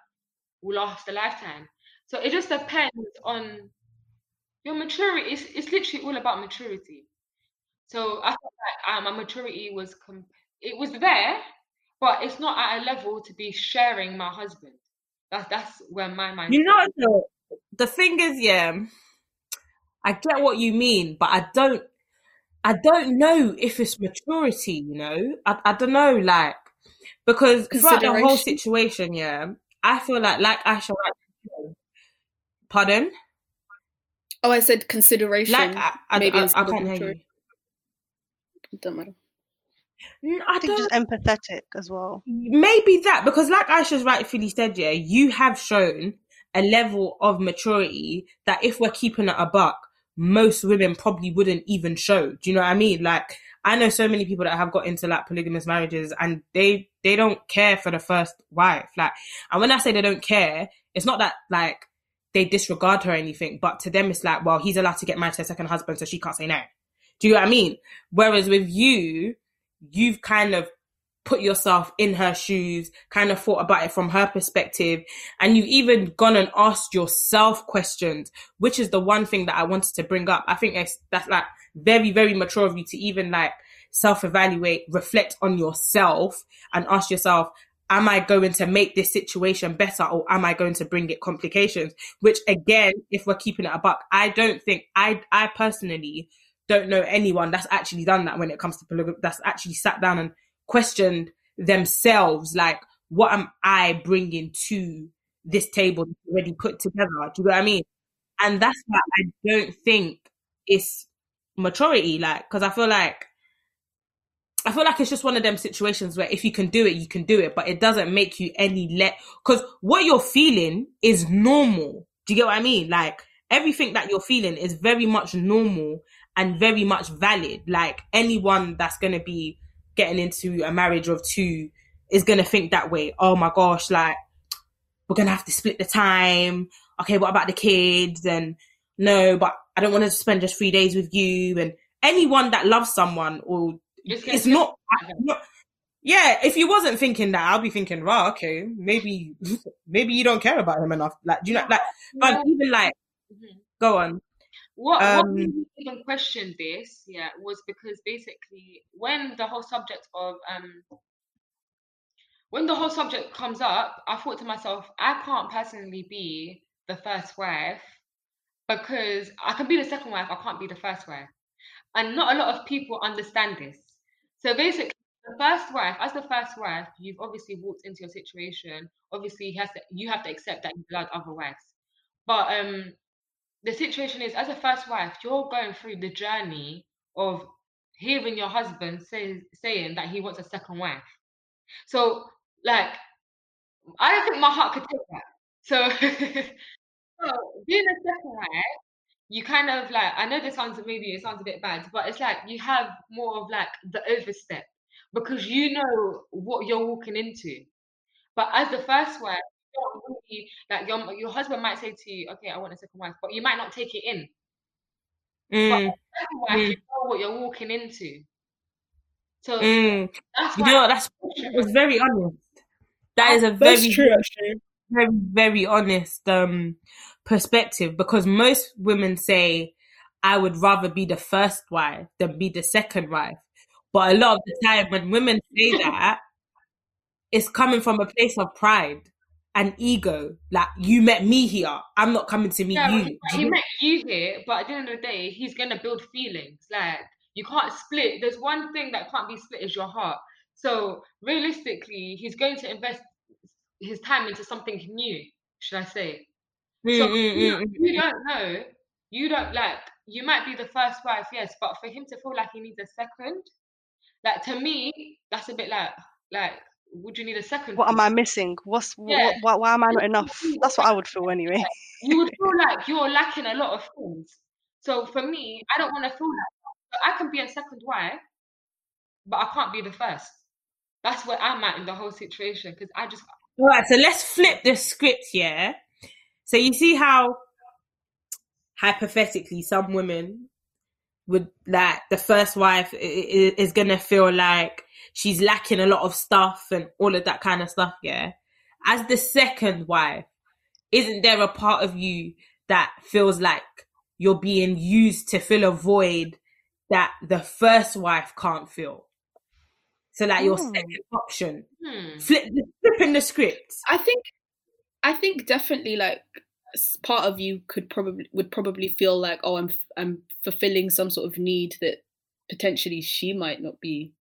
will last a lifetime. So it just depends on your maturity. It's, it's literally all about maturity. So I felt like uh, my maturity was comp- it was there, but it's not at a level to be sharing my husband. That's that's where my mind. You know, the, the thing is, yeah, I get what you mean, but I don't, I don't know if it's maturity. You know, I, I don't know, like because throughout the whole situation, yeah, I feel like, like like, pardon, Oh, I said consideration. like I, I, maybe I, I of can't hear you. Maturity. Don't matter. I I think don't just empathetic as well. maybe that because like aisha's rightfully said yeah you have shown a level of maturity that if we're keeping it a buck most women probably wouldn't even show do you know what i mean like i know so many people that have got into like polygamous marriages and they they don't care for the first wife like and when i say they don't care it's not that like they disregard her or anything but to them it's like well he's allowed to get married to a second husband so she can't say no do you know what i mean whereas with you you've kind of put yourself in her shoes, kind of thought about it from her perspective, and you've even gone and asked yourself questions, which is the one thing that I wanted to bring up. I think that's like very, very mature of you to even like self-evaluate, reflect on yourself and ask yourself, am I going to make this situation better or am I going to bring it complications? Which again, if we're keeping it a buck, I don't think, I, I personally don't know anyone that's actually done that when it comes to polygamy, that's actually sat down and questioned themselves, like, what am I bringing to this table already put together? Do you know what I mean? And that's why I don't think it's maturity, like, because I feel like I feel like it's just one of them situations where if you can do it, you can do it, but it doesn't make you any let because what you're feeling is normal. Do you get what I mean? Like everything that you're feeling is very much normal and very much valid. Like anyone that's gonna be getting into a marriage of two is gonna think that way. Oh my gosh, like we're gonna have to split the time. Okay, what about the kids? And no, but I don't want to spend just three days with you. And anyone that loves someone or it's not, not yeah if you wasn't thinking that i'll be thinking right okay maybe maybe you don't care about him enough like do you know like but even like Mhm. go on What, what Um, me even question this, yeah, was because basically when the whole subject of um when the whole subject comes up, I thought to myself, I can't personally be the first wife because I can be the second wife, I can't be the first wife. And not a lot of people understand this. So basically, the first wife, as the first wife, you've obviously walked into your situation. Obviously, has to, you have to accept that you've allowed other wives. But um, the situation is, as a first wife, you're going through the journey of hearing your husband say, saying that he wants a second wife. So, like, I don't think my heart could take that. So, so being a second wife, you kind of like, I know this sounds maybe it sounds a bit bad, but it's like you have more of like the overstep because you know what you're walking into. But as the first wife, don't really like your your husband might say to you, "Okay, I want a second wife," but you might not take it in. Mm, as a second wife, you know what you're walking into. So mm. that's you know what, that's that's very honest that is a very That's true, actually. very very honest um perspective because most women say i would rather be the first wife than be the second wife but a lot of the time when women say that it's coming from a place of pride and ego like you met me here i'm not coming to meet yeah, you he, met you here, but at the end of the day, he's gonna build feelings. Like you can't split. There's one thing that can't be split is your heart. So realistically, he's going to invest his time into something new. Should I say? Mm, So mm, you, mm, mm. you don't know. You don't like. You might be the first wife, yes, but for him to feel like he needs a second, like to me, that's a bit like like. Would you need a second? What am? I missing? What's Yeah. what, why, why am I not enough? That's what I would feel anyway. you would feel like you're lacking a lot of things. So for me, I don't want to feel like that. So I can be a second wife, but I can't be the first. That's where I'm at in the whole situation because I just All right, so let's flip the script, yeah. So you see how hypothetically some women would like the first wife i- i- is gonna feel like she's lacking a lot of stuff and all of that kind of stuff, yeah. As the second wife, isn't there a part of you that feels like you're being used to fill a void that the first wife can't fill? So like your Hmm. second option, hmm. flip flipping the script. I think, I think definitely like s- part of you could probably would probably feel like, oh, I'm I'm fulfilling some sort of need that potentially she might not be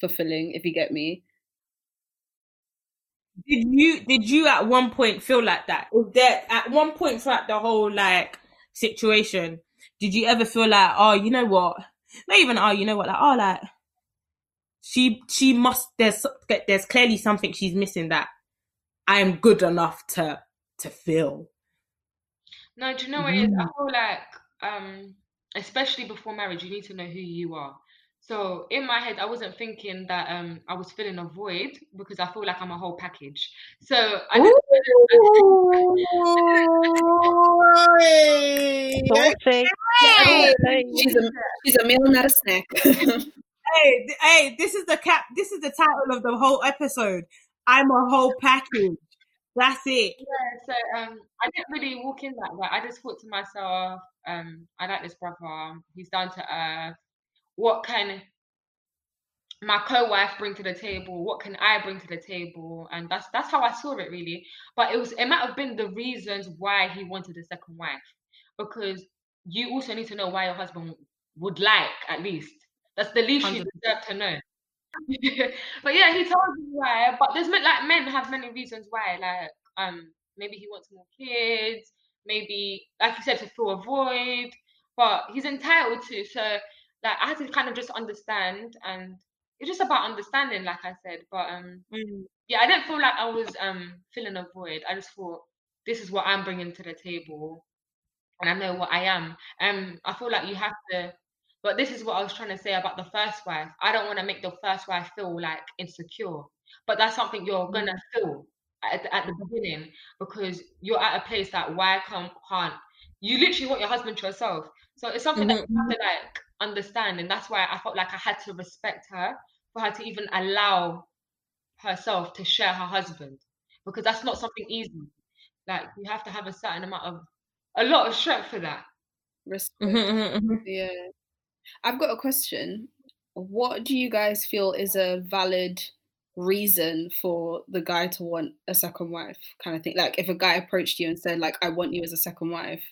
fulfilling. If you get me. Did you did you at one point feel like that? Is there at one point throughout the whole like situation, did you ever feel like, oh, you know what? Not even oh, you know what? Like oh, like she she must there's there's clearly something she's missing that I am good enough to to fill. No, do you know what it is? I Mm. feel like, um, especially before marriage, you need to know who you are. So in my head, I wasn't thinking that um I was filling a void because I feel like I'm a whole package. So I didn't. Don't say. Don't say. She's a she's a meal, not a snack. Hey, hey, this is the cap. This is the title of the whole episode. I'm a whole package. That's it. Yeah, so um, I didn't really walk in that way. I just thought to myself, um, I like this brother. He's down to earth. What can my co-wife bring to the table? What can I bring to the table? And that's that's how I saw it really. But it was it might have been the reasons why he wanted a second wife, because you also need to know why your husband would like at least. That's the least you 100%. deserve to know. but yeah, he told me why. But there's like men have many reasons why. Like um, maybe he wants more kids. Maybe like you said to fill a void. But he's entitled to. So like I had to kind of just understand, and it's just about understanding, like I said. But um, Mm. yeah, I didn't feel like I was um filling a void. I just thought this is what I'm bringing to the table, and I know what I am. Um, I feel like you have to. But this is what I was trying to say about the first wife. I don't want to make the first wife feel like insecure, but that's something you're gonna feel at, the- at the beginning because you're at a place that why can't can't you literally want your husband to yourself. So it's something that you have to like understand, and that's why I felt like I had to respect her for her to even allow herself to share her husband because that's not something easy. Like you have to have a certain amount of a lot of strength for that. Respect. Mhm, mhm, mhm. Yeah. I've got a question. What do you guys feel is a valid reason for the guy to want a second wife kind of thing? Like if a guy approached you and said like I want you as a second wife,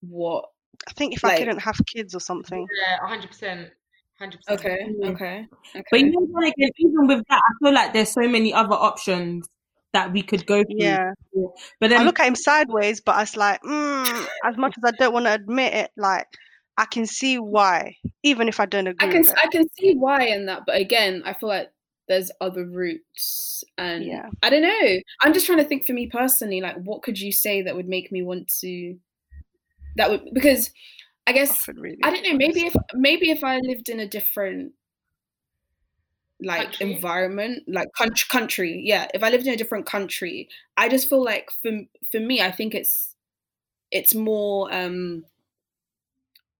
what I think if I couldn't have kids or something. Yeah, hundred percent, hundred percent. okay, okay, okay. But you know, then again, even with that, I feel like there's so many other options that we could go through. Yeah. But I then, look at him sideways, but it's like, mm, as much as I don't want to admit it, like I can see why, even if I don't agree I can. I can see why in that, but again, I feel like there's other routes and Yeah. I don't know. I'm just trying to think for me personally, like what could you say that would make me want to that would because I guess really. I don't know, maybe if maybe if I lived in a different like Country? environment, like country, country, yeah. If I lived in a different country, I just feel like for for me, I think it's it's more um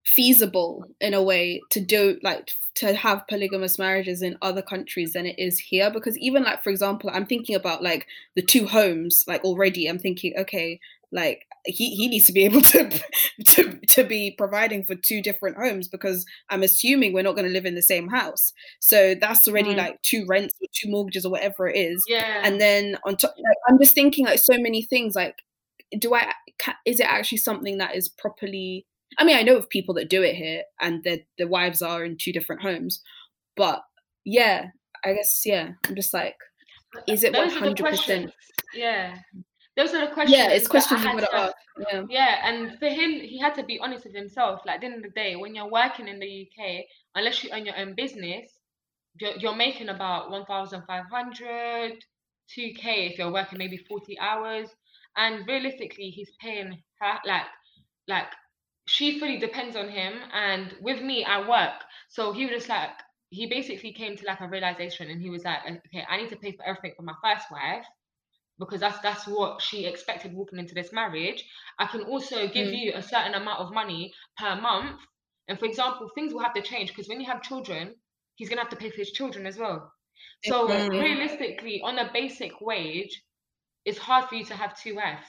feasible in a way to do like to have polygamous marriages in other countries than it is here? Because even like for example i'm thinking about like the two homes like already. I'm thinking okay like he, he needs to be able to to to be providing for two different homes because i'm assuming we're not going to live in the same house. So that's already Mm. like two rents or two mortgages or whatever it is. Yeah, and then on top like, i'm just thinking like so many things like do i is it actually something that is properly i mean i know of people that do it here and their the wives are in two different homes but yeah i guess yeah i'm just like is it the 100% questions. Yeah, those are the questions. yeah it's questions you had ask yeah Yeah, and for him, he had to be honest with himself. Like, at the end of the day, when you're working in the UK, unless you own your own business, you're, you're making about 1,500, 2K if you're working maybe 40 hours. And realistically, he's paying her, like, like she fully depends on him. And with me, I work. So he was just like, he basically came to like a realization and he was like, okay, I need to pay for everything for my first wife because that's that's what she expected walking into this marriage. I can also give Mm. you a certain amount of money per month. And for example, things will have to change because when you have children, he's gonna have to pay for his children as well. So Exactly. realistically, on a basic wage, it's hard for you to have two wives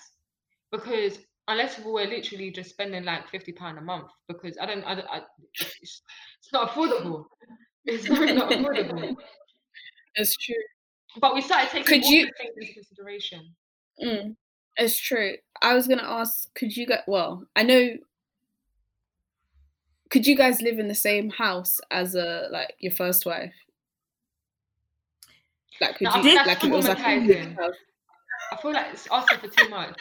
because unless we're literally just spending like fifty pound a month, because I don't, I, don't- I it's, it's not affordable. It's very not affordable. It's true. But we started taking Could all you- things into consideration. Mm, it's true. I was gonna ask, could you get well, I know could you guys live in the same house as a like your first wife? Like could No, you like it was like a traumatizing. big house? I feel like it's asking for too much.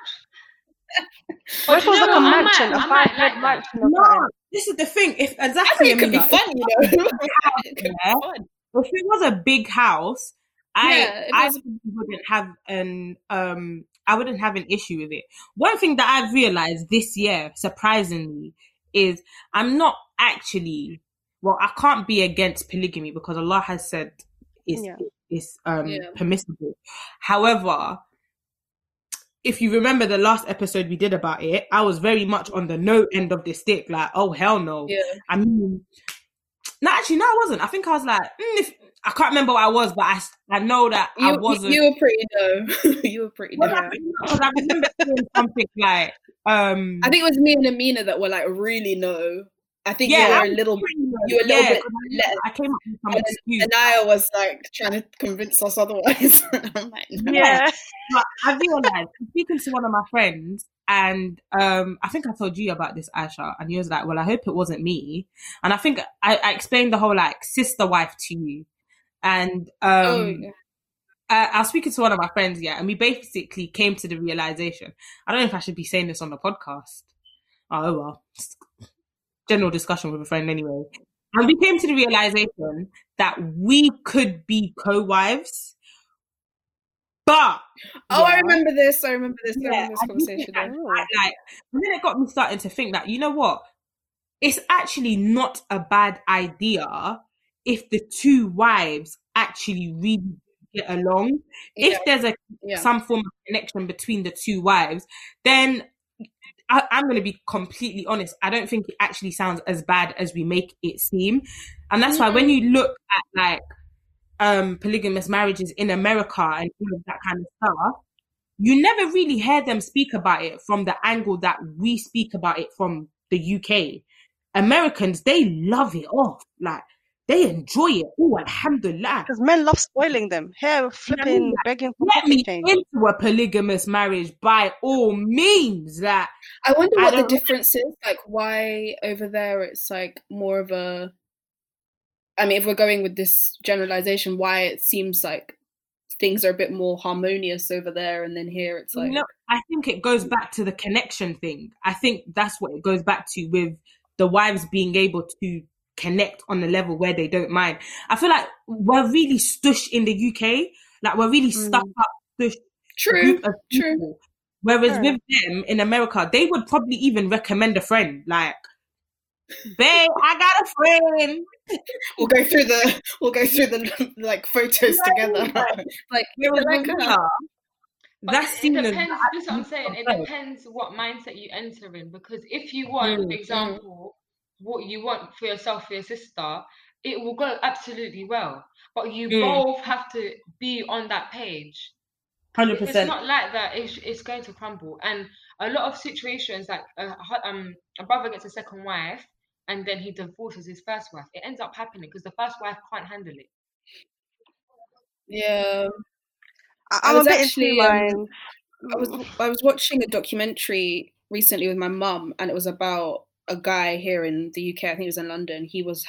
What if was know like a mansion, might- a I might five like bed mansion No, this is the thing. If I exactly, it could be fun, you know. it could be Yeah. fun. if it was a big house, I Yeah, I wouldn't have an um I wouldn't have an issue with it. One thing that I've realized this year, surprisingly, is I'm not actually well, I can't be against polygamy because Allah has said it's Yeah. it's um Yeah. permissible. However, if you remember the last episode we did about it, I was very much on the no end of the stick, like, oh hell no. Yeah. I mean, no, actually, no, I wasn't. I think I was like, mm, if, I can't remember what I was, but I, I know that You, I wasn't. you were pretty low. you were pretty Well, low. I, because I remember something like, um, I think it was me and Amina that were like really no. I think yeah, you I were a little you were a little yeah, bit 'cause less. I, I came up with some And excuse. And Naya was like trying to convince us otherwise. I'm like, no. Yeah. but I realized I'm speaking to one of my friends, and um, I think I told you about this, Aisha, and he was like, "Well, I hope it wasn't me." And I think I, I explained the whole like sister wife to you, and um, oh, yeah. I, I was speaking to one of my friends, yeah, and we basically came to the realization. I don't know if I should be saying this on the podcast. Oh well, general discussion with a friend anyway. And we came to the realization that we could be co-wives, but oh, I remember this. I remember this. Yeah, I remember this conversation. that, Oh. Like, and then it got me starting to think that you know what, it's actually not a bad idea if the two wives actually really get along. Yeah, If there's a yeah. some form of connection between the two wives, then I, I'm going to be completely honest. I don't think it actually sounds as bad as we make it seem, and that's why when you look at like um polygamous marriages in America and all of that kind of stuff, you never really hear them speak about it from the angle that we speak about it from the UK. Americans, they love it off, like they enjoy it. Oh, alhamdulillah. Because men love spoiling them. Here, mean, flipping, like, begging for Get me change. into a polygamous marriage by all means. That I wonder I what the don't know. difference is. Like, why over there it's like more of a. I mean, if we're going with this generalization, why it seems like things are a bit more harmonious over there, and then here it's like. No, I think it goes back to the connection thing. I think that's what it goes back to with the wives being able to connect on a level where they don't mind. I feel like we're really stush in the UK. Like we're really Mm. stuck up stush True. true. Whereas Fair with them in America, they would probably even recommend a friend. Like, babe, I got a friend. We'll go through the. We'll go through the like photos together. like, like with uh, that's it depends. That's what I'm saying. It depends what mindset you enter in. Because if you want, Mm, for mm. example, what you want for yourself for your sister, it will go absolutely well. But you Mm. both have to be on that page. hundred If it's not like that, it's, it's going to crumble. And a lot of situations, like a, um, a brother gets a second wife and then he divorces his first wife. It ends up happening because the first wife can't handle it. yeah. I- I I'm a was bit actually, um. I was I was watching a documentary recently with my mum, and it was about a guy here in the UK. I think it was in London. He was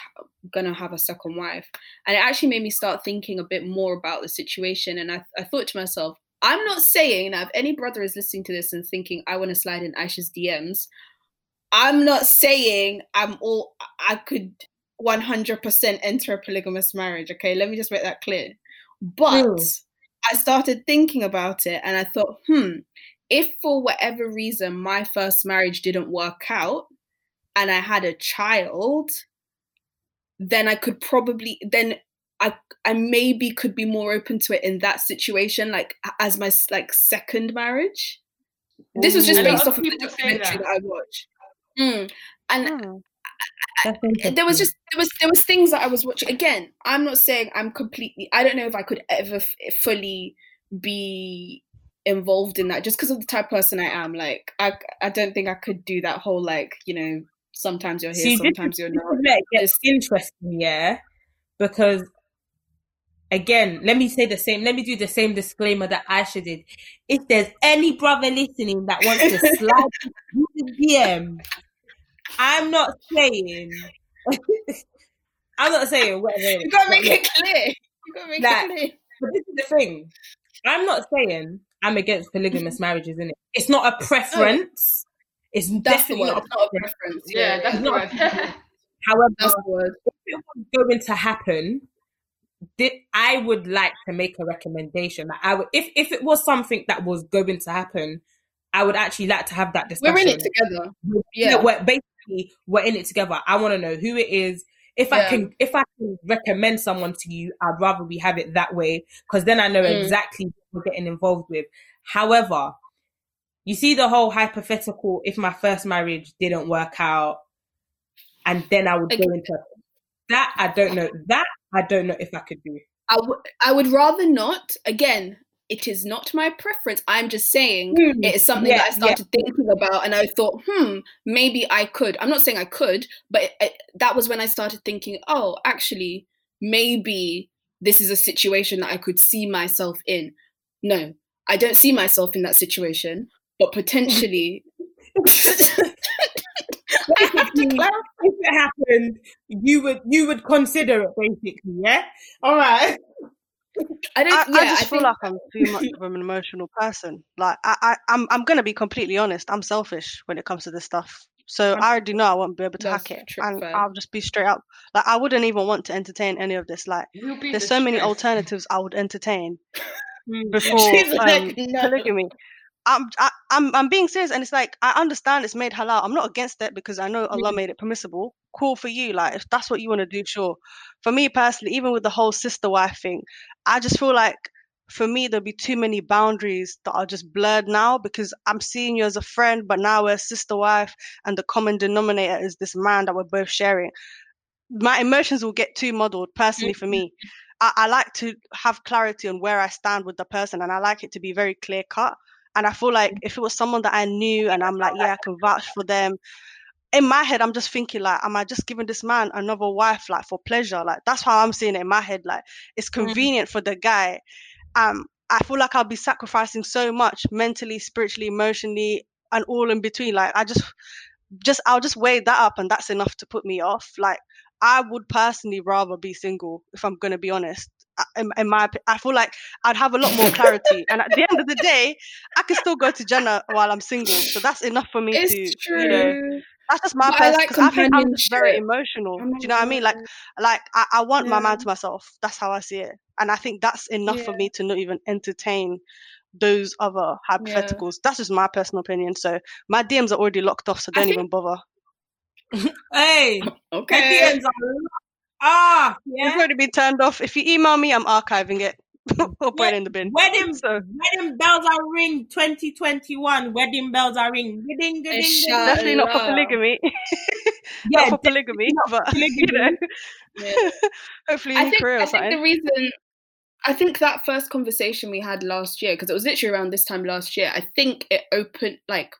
gonna have a second wife, and it actually made me start thinking a bit more about the situation. And I I thought to myself, I'm not saying that if any brother is listening to this and thinking I want to slide in Aisha's DMs, I'm not saying I'm all I could 100% enter a polygamous marriage. Okay, let me just make that clear. But Mm. I started thinking about it and I thought, hmm, if for whatever reason my first marriage didn't work out, and I had a child, then I could probably then I I maybe could be more open to it in that situation, like as my like second marriage. This was just based of off of the documentary that. that I watched. Mm. And Hmm. That's there was just there was there was things that I was watching. Again, I'm not saying I'm completely. I don't know if I could ever f- fully be involved in that just because of the type of person I am. Like I I don't think I could do that whole like you know sometimes you're here, See, sometimes you're not. it gets interesting, yeah. Because again, let me say the same. Let me do the same disclaimer that Aisha did. If there's any brother listening that wants to slide the DM, I'm not saying. I'm not saying whatever. You gotta make it clear. You gotta make Like, it clear. But this is the thing. I'm not saying I'm against polygamous marriages, in it. It's not a preference. It's That's definitely not not a preference. preference. Yeah, that's not-. However, That's if it was going to happen, thi- I would like to make a recommendation. Like, I would, if if it was something that was going to happen, I would actually like to have that discussion. We're in it together. Yeah, Yeah. we're basically we're in it together. I want to know who it is. If I can, if I can recommend someone to you, I'd rather we have it that way because then I know Mm. exactly what we're getting involved with. However, you see the whole hypothetical: if my first marriage didn't work out, and then I would go into that, I don't know. That I don't know if I could do. I would I would rather not. Again, it is not my preference. I'm just saying Hmm. it is something Yeah, that I started thinking about, and I thought, hmm, maybe I could. I'm not saying I could, but it, it, that was when I started thinking, oh, actually, maybe this is a situation that I could see myself in. No, I don't see myself in that situation, but potentially. I have to Basically, if it happened, you would you would consider it basically, yeah. All right. I don't. I, yeah, I just I feel think, like I'm too much of an emotional person. Like I, I I'm I'm gonna be completely honest. I'm selfish when it comes to this stuff. So I'm- already know I won't be able to That's hack it, and fair. I'll just be straight up. Like I wouldn't even want to entertain any of this. Like there's the so many alternatives I would entertain Mm. before She's um, like, no. polygamy. I'm I, I'm I'm being serious, and it's like I understand it's made halal. I'm not against it because I know Allah mm-hmm. made it permissible. Cool for you, like if that's what you want to do, sure. For me personally, even with the whole sister wife thing, I just feel like for me there'll be too many boundaries that are just blurred now because I'm seeing you as a friend, but now we're sister wife, and the common denominator is this man that we're both sharing. My emotions will get too muddled personally for me. Mm-hmm. I, I like to have clarity on where I stand with the person, and I like it to be very clear cut. And I feel like if it was someone that I knew and I'm like, yeah, I can vouch for them. In my head, I'm just thinking like, am I just giving this man another wife like for pleasure? Like that's how I'm seeing it in my head. Like it's convenient for the guy. Um, I feel like I'll be sacrificing so much mentally, spiritually, emotionally, and all in between. Like I just, just I'll just weigh that up, and that's enough to put me off. Like I would personally rather be single, if I'm gonna be honest. I- In, in my, I feel like I'd have a lot more clarity, and at the end of the day, I can still go to Jannah while I'm single. So that's enough for me It's to, true. you know, that's just my But I person. like Because I think I'm just very emotional. Do you know what I mean? Like, like I, I want my Yeah. man to myself. That's how I see it, and I think that's enough for me to not even entertain those other hypotheticals. That's just my personal opinion. So my DMs are already locked off, so don't think- even bother. Hey, Okay. DMs are ah yeah. It's yeah. already been turned off. If you email me, I'm archiving it or put it in the bin. Wedding So wedding bells are ring 2021. Wedding bells are ring. Ding, ding, ding, ding. Definitely not for polygamy. Yeah, not for polygamy, but you know, Yeah. hopefully you I need think, career I think the reason, I think that first conversation we had last year, because it was literally around this time last year, I think it opened, like,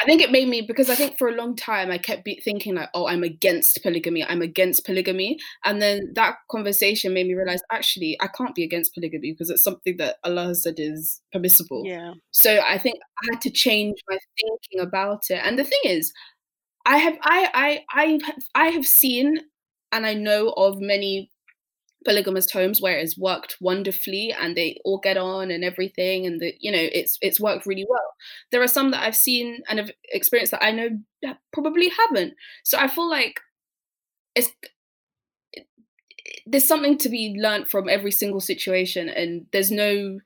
I think it made me, because I think for a long time I kept be thinking, like, oh, I'm against polygamy, I'm against polygamy. And then that conversation made me realize, actually, I can't be against polygamy because it's something that Allah has said is permissible. Yeah. So I think I had to change my thinking about it. And the thing is, I have I I I I have seen and I know of many polygamous homes where it's worked wonderfully and they all get on and everything and the you know it's it's worked really well. There are some that I've seen and have experienced that I know that probably haven't. So I feel like it's there's something to be learnt from every single situation and there's no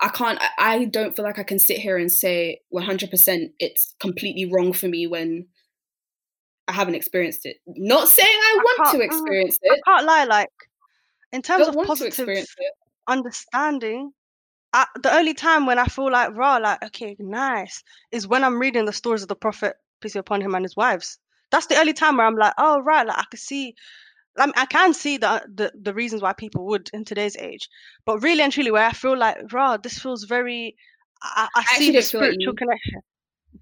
I can't I- I don't feel like I can sit here and say 100% it's completely wrong for me when I haven't experienced it. Not saying I want to mm, experience I it. can't lie, like in terms of positive understanding, I, the only time when I feel like raw, like okay, nice, is when I'm reading the stories of the Prophet peace be upon him and his wives. That's the only time where I'm like, oh right, like I can see, I, I can see the, uh, the the reasons why people would in today's age. But really and truly, where I feel like raw, this feels very, I, I actually see the like spiritual connection.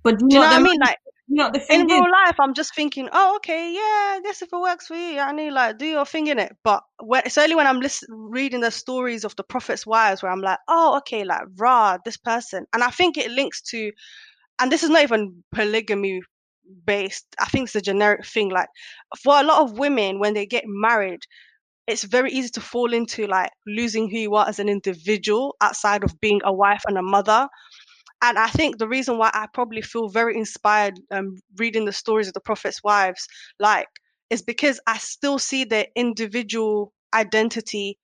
But Do you know what I mean? Like You know the in thing is? real life, I'm just thinking, oh, okay, yeah, I guess if it works for you, I need like do your thing in it. But when it's only when I'm listen, reading the stories of the prophets' wives where I'm like, oh, okay, like rah, this person, and I think it links to, and this is not even polygamy based. I think it's a generic thing. Like for a lot of women, when they get married, it's very easy to fall into like losing who you are as an individual outside of being a wife and a mother and I think the reason why I probably feel very inspired um, reading the stories of the prophets' wives, like, is because I still see their individual identity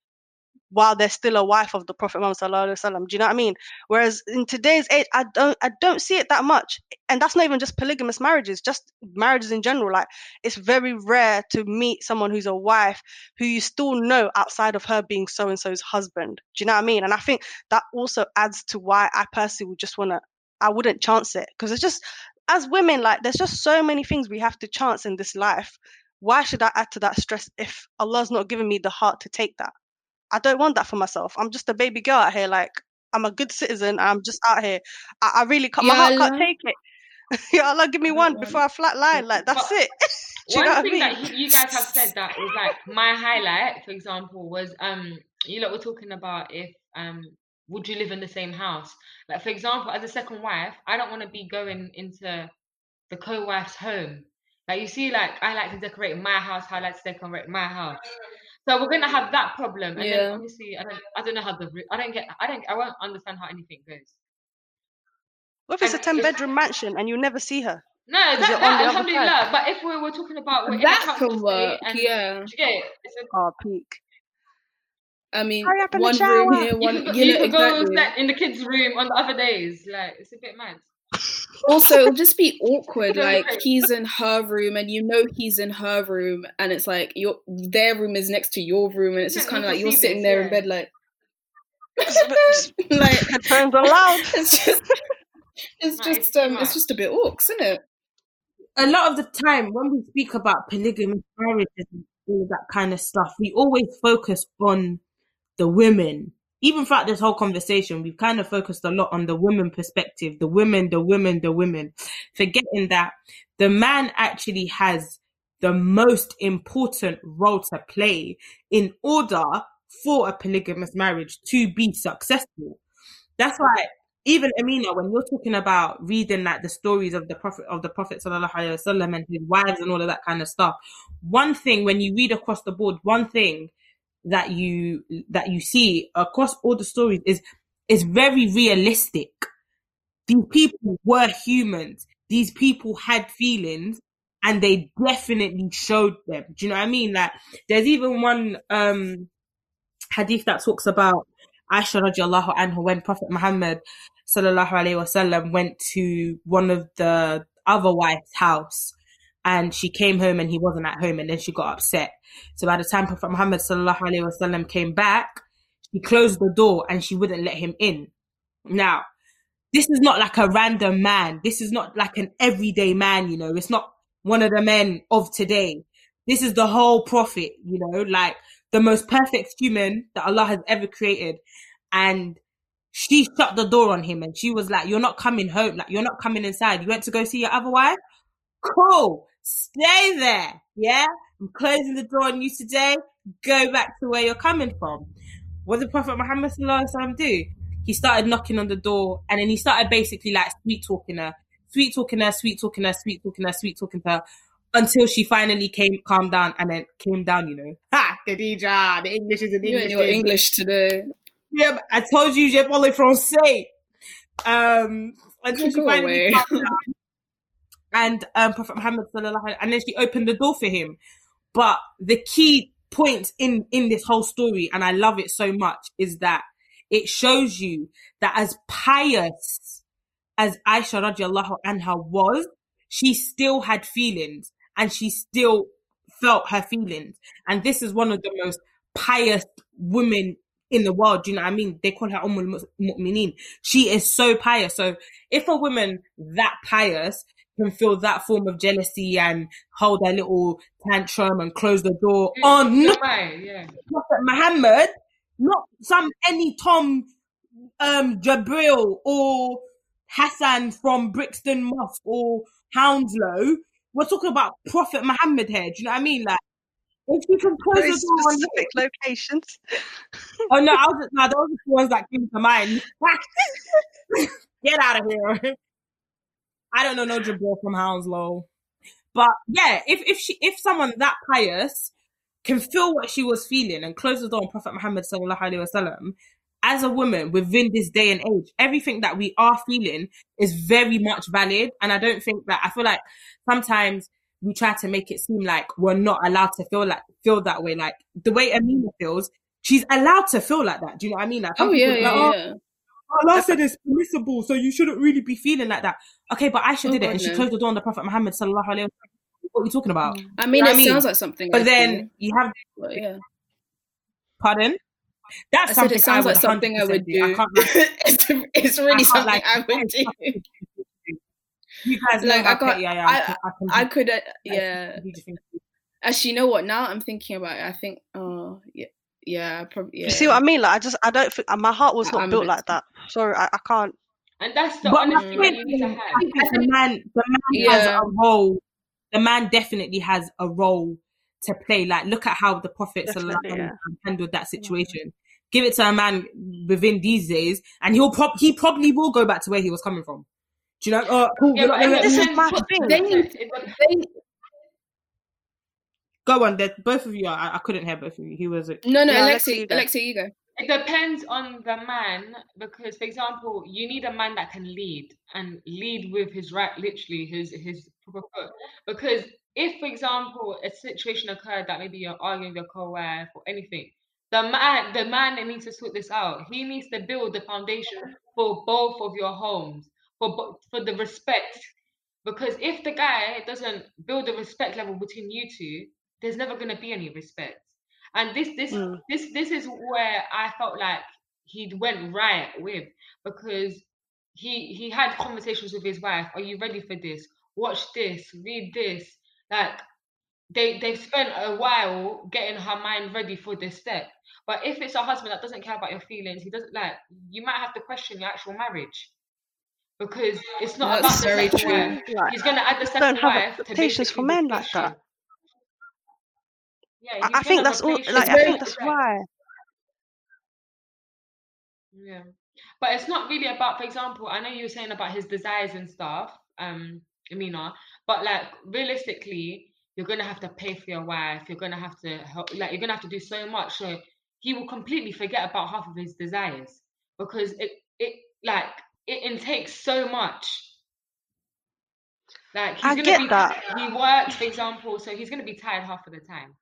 while they're still a wife of the Prophet Muhammad sallallahu alaihi wasallam. Do you know what I mean? Whereas in today's age, I don't, I don't see it that much, and that's not even just polygamous marriages, just marriages in general. Like, it's very rare to meet someone who's a wife who you still know outside of her being so and so's husband. Do you know what I mean? And I think that also adds to why I personally would just want to, I wouldn't chance it because it's just, as women, like, there's just so many things we have to chance in this life. Why should I add to that stress if Allah's not giving me the heart to take that? I don't want that for myself. I'm just a baby girl out here. Like, I'm a good citizen. I'm just out here. I, I really can't, my heart can't take it. Ya Allah, give me one before I flat line. Like, that's But it. One know what I thing mean? that you guys have said that was like my highlight, for example, was um you lot were talking about if um would you live in the same house? Like for example, as a second wife, I don't want to be going into the co-wife's home. Like you see, like I like to decorate my house, I like to decorate my house. So we're gonna have that problem, and Yeah. then obviously I don't I don't know how the I don't get I don't I won't understand how anything goes. What if it's a ten bedroom mansion and you never see her? No, Is that, on that the other alhamdulillah. But if we were talking about we're in a That council can work. and Yeah. do you get it? It's a Oh, peak. I mean, Hurry up in the one room shower. here, You one. could, go, You you know could go exactly. sit in the kids' room on the other days. Like it's a bit mad. Also it'll just be awkward like he's in her room and you know he's in her room and it's like your their room is next to your room and it's just Yeah, kind of like you're sitting this, there in bed like like Headphones are loud. it's just it's No, it's just um it's just a bit awkward isn't it a lot of the time when we speak about polygamous marriages and all that kind of stuff, we always focus on the women. Even throughout this whole conversation, we've kind of focused a lot on the women perspective, the women, the women, the women, forgetting that the man actually has the most important role to play in order for a polygamous marriage to be successful. That's why even Amina, when you're talking about reading like the stories of the Prophet of the Prophet sallallahu alaihi wasallam and his wives and all of that kind of stuff, one thing when you read across the board, one thing that you that you see across all the stories is is very realistic. These people were humans. These people had feelings and they definitely showed them. Do you know what I mean? Like there's even one um hadith that talks about Aisha radiallahu anha when Prophet Muhammad sallallahu alaihi wasallam went to one of the other wife's house and she came home and he wasn't at home and then she got upset. So by the time Prophet Muhammad sallallahu alaihi wasallam came back, she closed the door and she wouldn't let him in. Now, this is not like a random man. This is not like an everyday man, you know. It's not one of the men of today. This is the whole prophet, you know, like the most perfect human that Allah has ever created. And she shut the door on him and she was like, You're not coming home. Like, you're not coming inside. You went to go see your other wife? Cool. Stay there. Yeah. I'm closing the door on you today. Go back to where you're coming from. What did Prophet Muhammad sallallahu alaihi wasallam do? He started knocking on the door and then he started basically like sweet talking her, sweet talking her, sweet talking her, sweet talking her, sweet talking her until she finally came calmed down and then came down, you know. Ha! Khadeejah, the English is an you English. your english today Yeah, I told you, je parle français. Um, until she finally calmed down. And um, Prophet Muhammad sallallahu and then she opened the door for him. But the key point in in this whole story, and I love it so much, is that it shows you that as pious as Aisha radiallahu anha was, she still had feelings. and she still felt her feelings. And this is one of the most pious women in the world. Do you know what I mean? They call her Ummul Mu'mineen. She is so pious. So if a woman that pious can feel that form of jealousy and hold their little tantrum and close the door Yeah, on you're not right, yeah. Prophet Muhammad, not some any Tom um Jabril or Hassan from Brixton Mosque or Hounslow. We're talking about Prophet Muhammad here. Do you know what I mean? Like if you can close Very the door on specific locations. Oh no, I was no, those are the ones that came to mind. Get out of here. I don't know no Jabril from Hounslow. But yeah, if if she if someone that pious can feel what she was feeling and close the door on Prophet Muhammad sallallahu alaihi wasallam, as a woman within this day and age, everything that we are feeling is very much valid. And I don't think that I feel like sometimes we try to make it seem like we're not allowed to feel like feel that way. Like the way Amina feels, she's allowed to feel like that. Do you know what I mean? Like Oh people yeah, like, yeah, oh, yeah. Allah said it's permissible, so you shouldn't really be feeling like that. Okay, but Aisha Oh, did it God, and she closed the door on the Prophet Muhammad sallallahu alaihi wasallam. What are you talking about? I mean, know it I mean? sounds like something. But I'd then do, you have but yeah, pardon. That's I something it sounds I like something I would do. I can't it's, it's really I something lie. I would do. You guys know Like, I got- I am. I- I, can I could, uh, yeah. can be just- Actually, you know what? Now I'm thinking about it. I think, oh yeah, yeah, probably. Yeah. You see what I mean? Like I just I don't think my heart was not I'm built like that. Sorry, I, I can't. And that's the But honesty that you need to have. I the man, the man has a role. The man definitely has a role to play. Like, look at how the Prophet sallallahu Definitely, alaihi yeah. handled that situation. Give it to a man within these days, and he'll prob- he probably will go back to where he was coming from. Do you know? Oh, cool. Yeah, you're but not it gonna let This me- is my thing. They- it- it- They, Go on, there. Both of you. Are, I, I couldn't hear both of you. He was it. no, no, Yeah, Alexia, Alexia, you go. Alexia, you go. It depends on the man because, for example, you need a man that can lead and lead with his right, literally his his proper foot. Because if, for example, a situation occurred that maybe you're arguing with your co-wife or anything, the man the man that needs to sort this out. He needs to build the foundation for both of your homes for bo- for the respect. Because if the guy doesn't build the respect level between you two, there's never gonna be any respect. And this this Mm. this this is where I felt like he went right with because he he had conversations with his wife. Are you ready for this? Watch this, read this. Like they they've spent a while getting her mind ready for this step. But if it's a husband that doesn't care about your feelings, he doesn't like you might have to question your actual marriage. Because it's not That's about the very true. Like, He's gonna add the don't second have wife to expectations for men like that. Yeah, I, I think that's all. Like I think that's why. Yeah. But it's not really about, for example, I know you were saying about his desires and stuff, um, Amina, but like realistically, you're gonna have to pay for your wife, you're gonna have to help like you're gonna have to do so much. So he will completely forget about half of his desires because it it like it intakes so much. Like he's I gonna get be that. he works, for example, so he's gonna be tired half of the time.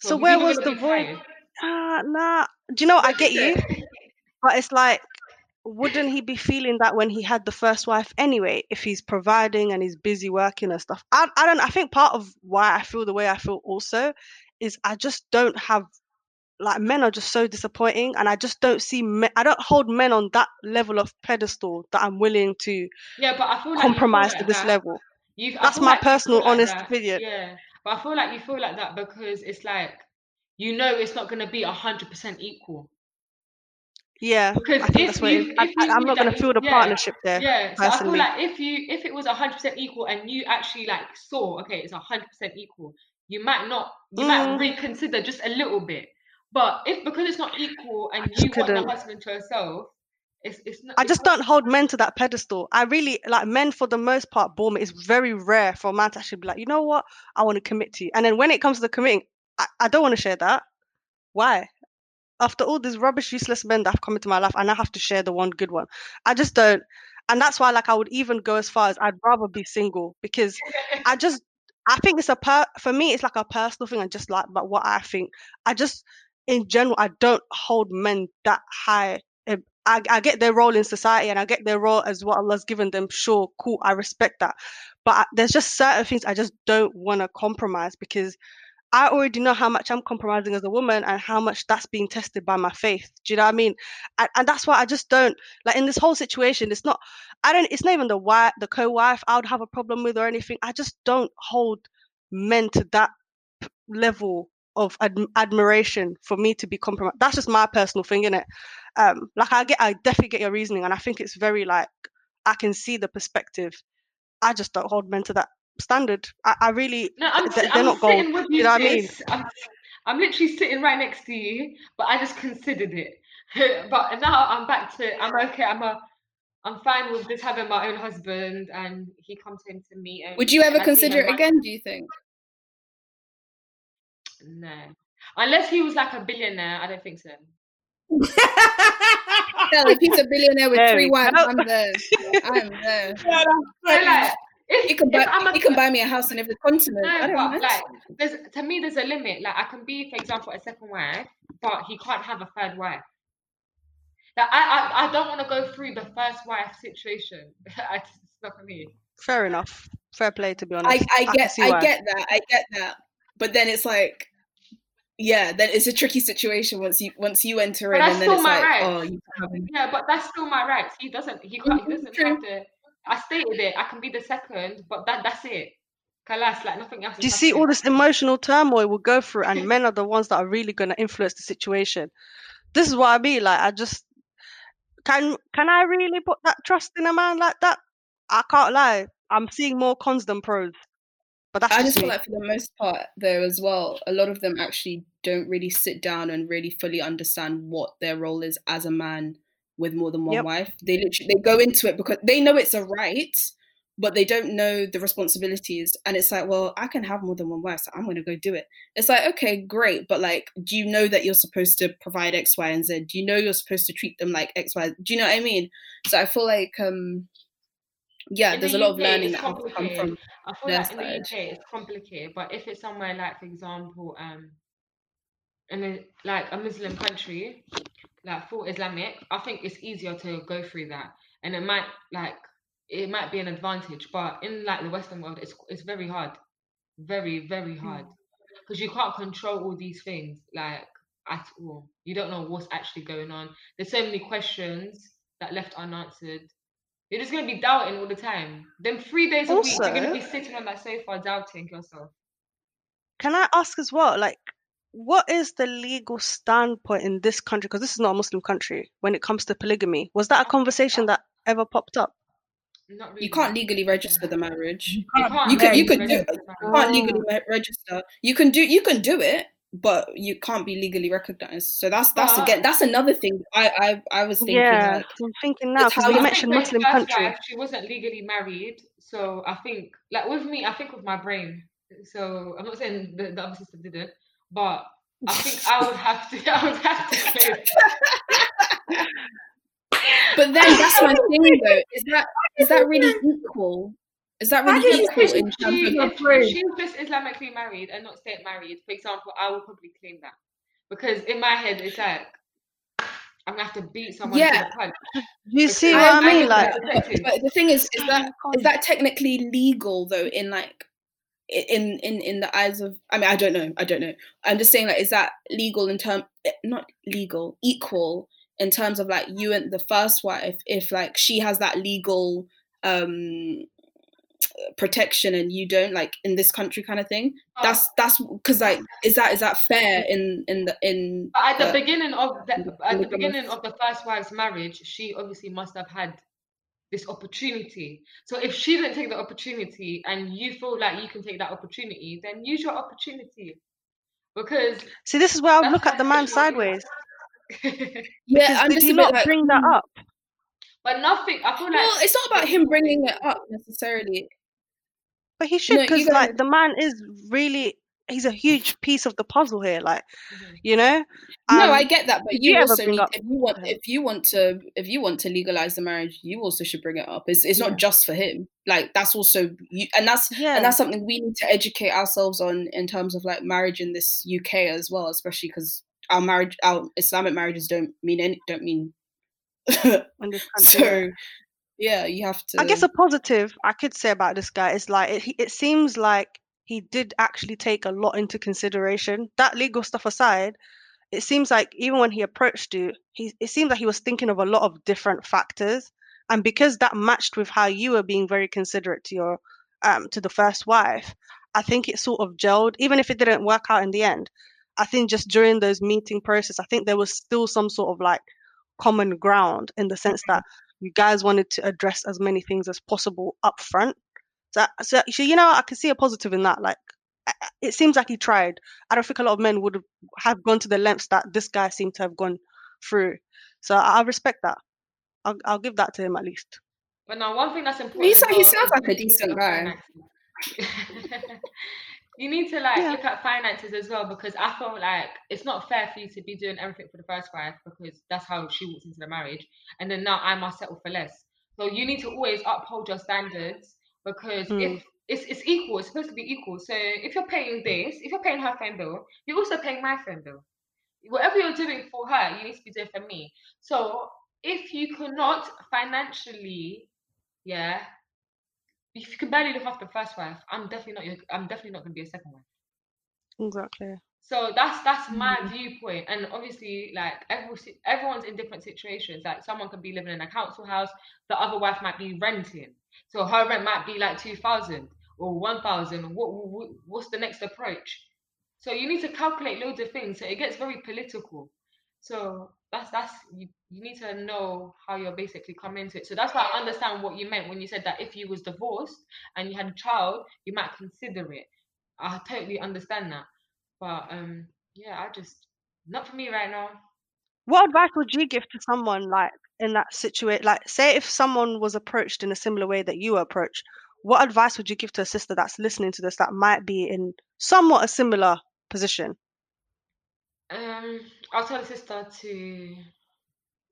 So where was the void? Ah, nah. Do you know what? I get you, but it's like, wouldn't he be feeling that when he had the first wife anyway? If he's providing and he's busy working and stuff. I I don't. I think part of why I feel the way I feel also is I just don't have like men are just so disappointing, and I just don't see men. I don't hold men on that level of pedestal that I'm willing to Yeah, but I feel like compromise like to this that. level. You, I That's my like personal, honest opinion. Yeah, but I feel like you feel like that because it's like you know it's not going to be a hundred percent equal. Yeah, Because I think if that's where it you-. I, if you I, I'm not going to feel the yeah, partnership there. Yeah, so I feel like if you if it was a hundred percent equal and you actually like saw okay it's a hundred percent equal, you might not you might Mm. reconsider just a little bit. But if because it's not equal and you want the husband to yourself, it's it's not. I just don't hold men to that pedestal. I really like men for the most part bore me. It's very rare for a man to actually be like, you know what, I want to commit to you. And then when it comes to the committing, I, I don't want to share that. Why? After all these rubbish, useless men that have come into my life, and I now have to share the one good one. I just don't. And that's why, like, I would even go as far as I'd rather be single because I just, I think it's a per, for me, it's like a personal thing. I just like, but what I think, I just, in general, I don't hold men that high, I, I get their role in society and I get their role as what Allah's given them. Sure, cool, I respect that. But I, there's just certain things I just don't want to compromise because I already know how much I'm compromising as a woman and how much that's being tested by my faith. Do you know what I mean? And, and that's why I just don't like in this whole situation. It's not, I don't, it's not even the wife, the co-wife I would have a problem with or anything. I just don't hold men to that level of ad- admiration for me to be compromised. That's just my personal thing, innit? Um, like I get, I definitely get your reasoning, and I think it's very like I can see the perspective. I just don't hold men to that standard. I, I really, No, I'm, they- si- they're I'm not gold. with You you, know what I mean? I'm, I'm literally sitting right next to you, but I just considered it. but now I'm back to I'm okay. I'm a I'm fine with just having my own husband, and he comes in to me. And, Would you ever and I see consider it again? Do you think? No, unless he was like a billionaire. I don't think so. Hell, if he's a billionaire with There three wives. I'm there. I'm there. Yeah, So like, if, He can buy. I'm a, He can buy me a house on every continent. I No, don't but like, there's to me, there's a limit. Like, I can be, for example, a second wife, but he can't have a third wife. Like, I, I, I don't want to go through the first wife situation. It's not for me. Fair enough. Fair play, to be honest. I, I can get I why. get that. I get that. But then it's like yeah, then it's a tricky situation once you once you enter But in that's and then still it's my like, right. oh you can't Yeah, but that's still my rights. He doesn't. He can't. He Mhm, doesn't true. have to. I stated it. I can be the second, but that that's it. Kalas, like nothing else. Do you see all this emotional turmoil we'll go through, and men are the ones that are really going to influence the situation. This is what I mean. Like, I just can can I really put that trust in a man like that? I can't lie. I'm seeing more cons than pros, but that's I just feel like for the most part though as well, a lot of them actually don't really sit down and really fully understand what their role is as a man with more than one Yep. wife. They literally they go into it because they know it's a right, but they don't know the responsibilities. And it's like, well, I can have more than one wife, so I'm gonna go do it. It's like, okay, great, but like, do you know that you're supposed to provide X, Y, and Z? Do you know you're supposed to treat them like X, Y? Do you know what I mean? So I feel like um yeah, In there's the a lot of learning that has to come from I feel like in the. UK it's complicated, but if it's somewhere like, for example, um, in a, like a Muslim country, like full Islamic, I think it's easier to go through that, and it might like it might be an advantage. But in like the Western world, it's it's very hard, very very hard, because you can't control all these things like at all. You don't know what's actually going on. There's so many questions that left unanswered. You're just gonna be doubting all the time. Then three days a week, you're gonna be sitting on that sofa doubting yourself. Can I ask as well, like, what is the legal standpoint in this country? Because this is not a Muslim country when it comes to polygamy. Was that a conversation that ever popped up? Not really. you can't legally register the marriage. You You can't, can't You could you yeah, could do register you can't legally register. You can do you can do it, but you can't be legally recognized. So that's that's But- again that's another thing I I, I was thinking yeah, like I'm thinking now because how you you- mentioned Muslim first country. wife, she wasn't legally married, so I think, like with me, I think with my brain. So I'm not saying the, the other sister didn't, but I think I would have to. I would have to claim. But then that's my thing though. Is that is that really equal? Is that Why really did equal in she- terms She, of your if she was just Islamically married and not state married, for example, I would probably claim that because in my head it's like I'm gonna have to beat someone Yeah. to the punch. You Because see what I agree mean? Like, but, but the thing is, is that is that technically legal though? In like, in in in the eyes of, I mean, I don't know, I don't know. I'm just saying, like, is that legal in term, eh, not legal, equal in terms of like you and the first wife, if like she has that legal um protection and you don't, like in this country, kind of thing. But- That's that's because like, is that is that fair in in the in? But at the the- beginning of the, in the at the polygamous- beginning of the first wife's marriage, she obviously must have had this opportunity. So if she didn't take the opportunity and you feel like you can take that opportunity, then use your opportunity. Because see, this is where I would look at the man sideways. is. yeah, I'm did just he not like, bring that hmm. up? But nothing I feel like Well, it's not about him bringing it up necessarily. But he should, because gotta- like the man is really, he's a huge piece of the puzzle here. Like, Mhm. you know. no, Um, I get that, but you, you also need, up- if you want Okay. if you want to if you want to legalize the marriage, you also should bring it up. It's it's Yeah. not just for him. Like that's also you, and that's Yeah. and that's something we need to educate ourselves on in terms of like marriage in this UK as well, especially because our marriage, our Islamic marriages don't mean any don't mean in this country. so yeah, you have to. I guess a positive I could say about this guy is like it, it seems like he did actually take a lot into consideration. That legal stuff aside, it seems like even when he approached you, he it seems like he was thinking of a lot of different factors, and because that matched with how you were being very considerate to your um to the first wife, I think it sort of gelled. Even if it didn't work out in the end, I think just during those meeting process, I think there was still some sort of like common ground in the sense that mm-hmm. you guys wanted to address as many things as possible up front. So, so, so you know, I can see a positive in that. Like, I- I- it seems like he tried. I don't think a lot of men would have gone to the lengths that this guy seemed to have gone through. So I, I respect that. I'll, I'll give that to him at least. But now, one thing that's important. He, as sound- he sounds like a you need to decent guy. you need to like Yeah. look at finances as well because I feel like it's not fair for you to be doing everything for the first wife because that's how she walks into the marriage, and then now I must settle for less. So you need to always uphold your standards because Mm. if it's it's equal, it's supposed to be equal. So if you're paying this, if you're paying her phone bill, you're also paying my phone bill. Whatever you're doing for her, you need to be doing for me. So if you cannot financially, yeah, if you can barely look after the first wife, I'm definitely not your, I'm definitely not gonna be a second wife. Exactly. So that's that's mm. my viewpoint, and obviously, like every, everyone's in different situations. Like someone could be living in a council house, the other wife might be renting, so her rent might be like two thousand or one thousand. What, what what's the next approach? So you need to calculate loads of things. So it gets very political. So that's that's you, you need to know how you're basically coming into it. So that's why I understand what you meant when you said that if you was divorced and you had a child, you might consider it. I totally understand that. But um yeah, I just not for me right now. What advice would you give to someone like in that situation? Like, say if someone was approached in a similar way that you were approached, what advice would you give to a sister that's listening to this that might be in somewhat a similar position? Um I'll tell the sister to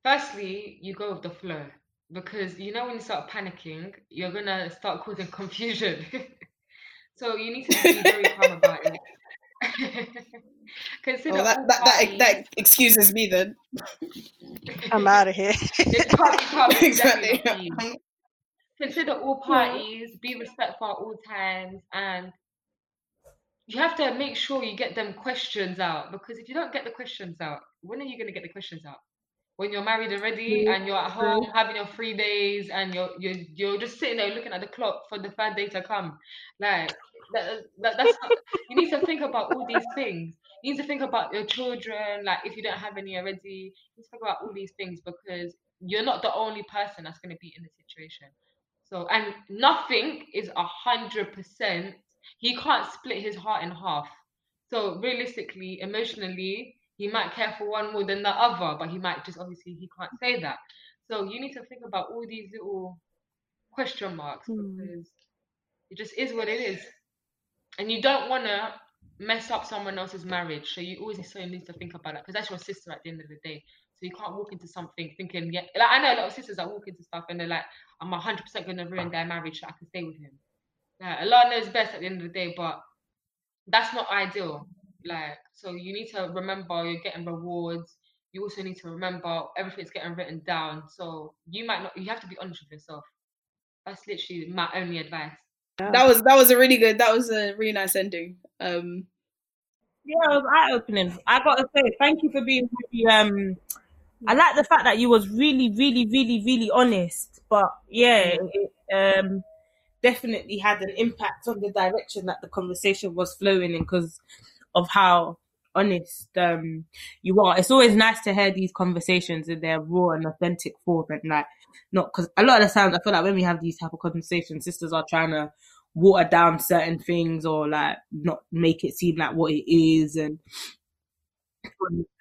firstly you go with the flow because you know when you start panicking, you're gonna start causing confusion. so you need to be very calm about it. Consider Well, that, that, that, that excuses me then. I'm out of here. This can't be calm, it's definitely exactly. not for you. consider all parties, be respectful at all times, and you have to make sure you get them questions out because if you don't get the questions out, when are you going to get the questions out? When you're married already and you're at home having your free days and you're you're you're just sitting there looking at the clock for the third day to come, like that, that that's not, you need to think about all these things. You need to think about your children, like if you don't have any already, you need to think about all these things because you're not the only person that's going to be in the situation. So, and nothing is a hundred percent. He can't split his heart in half. So, realistically, emotionally, he might care for one more than the other, but he might just obviously he can't say that. So, you need to think about all these little question marks Hmm. because it just is what it is, and you don't want to mess up someone else's marriage. So, you always so need to think about that because that's your sister at the end of the day. So you can't walk into something thinking, yeah. Like I know a lot of sisters that walk into stuff and they're like, I'm 100% going to ruin their marriage so I can stay with him. Like, Allah knows best at the end of the day, but that's not ideal. Like, so you need to remember you're getting rewards. You also need to remember everything's getting written down. So you might not, you have to be honest with yourself. That's literally my only advice. That was that was a really good. That was a really nice ending. Um, Yeah, it was eye opening. I gotta say, thank you for being really, um I like the fact that you was really, really, really, really honest. But yeah, it um definitely had an impact on the direction that the conversation was flowing in because of how honest um you are. It's always nice to hear these conversations in their raw and authentic form and like not because a lot of the times I feel like when we have these type of conversations, sisters are trying to water down certain things or like not make it seem like what it is and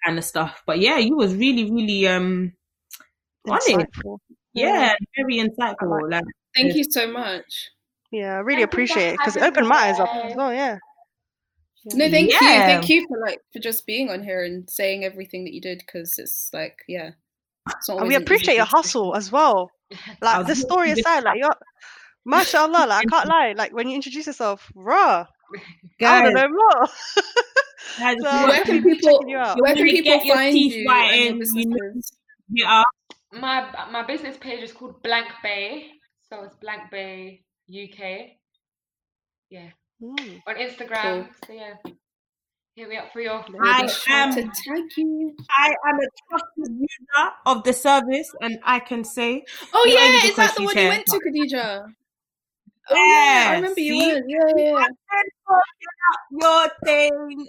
kind of stuff. But yeah, you was really, really um honest. Insightful. Yeah, very insightful. Like thank you so much. Yeah, I really Thank appreciate it because it opened my eyes up me. as well. Yeah. No, thank you, thank you for like for just being on here and saying everything that you did because it's like yeah, it's not And we always an easy appreciate your thing to do. hustle as well. Like the story aside, like you're mashallah, like I can't lie. Like when you introduce yourself, raw. I don't know more. guys, So, Where can people you out. where can wanna people get find you and your whitened, you know, businesses? hit up. my my business page is called Blanc Bae, so it's Blanc Bae UK. Yeah, Mm. on Instagram. So yeah, hit me up for your. I am- to tag you. I am a trusted user of the service, and I can say Oh yeah, is that the one here, you went to, but- Khadeejah? Oh yeah, I remember you see? were. Yeah, your thing.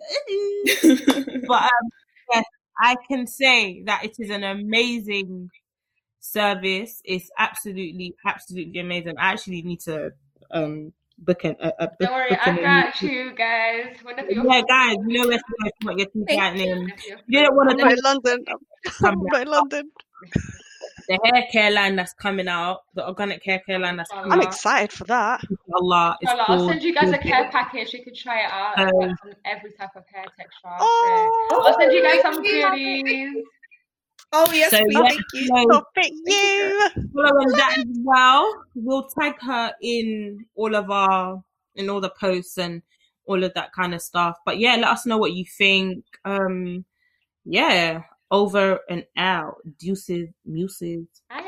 but um, yes, I can say that it is an amazing service. It's absolutely, absolutely amazing. I actually need to um book an. A, a book, Don't worry, I an- got you guys. Whenever you're Yeah, guys, you know where to go if you want your teeth Thank whitening. You're You don't want to not in London. I'm not in London. the hair care line that's coming out, the organic hair care line that's coming I'm out. excited for that. Allah, it's Well, I'll send you guys a care package. You can try it out. Um, on every type of hair texture. So Oh, I'll send you guys some goodies. Oh yes, So, please. yeah, thank you. so- Stop it, you. following that as well. We'll tag her in all of our in all the posts and all of that kind of stuff. But yeah, let us know what you think. Um yeah, over and out. Deuces, muses. Bye,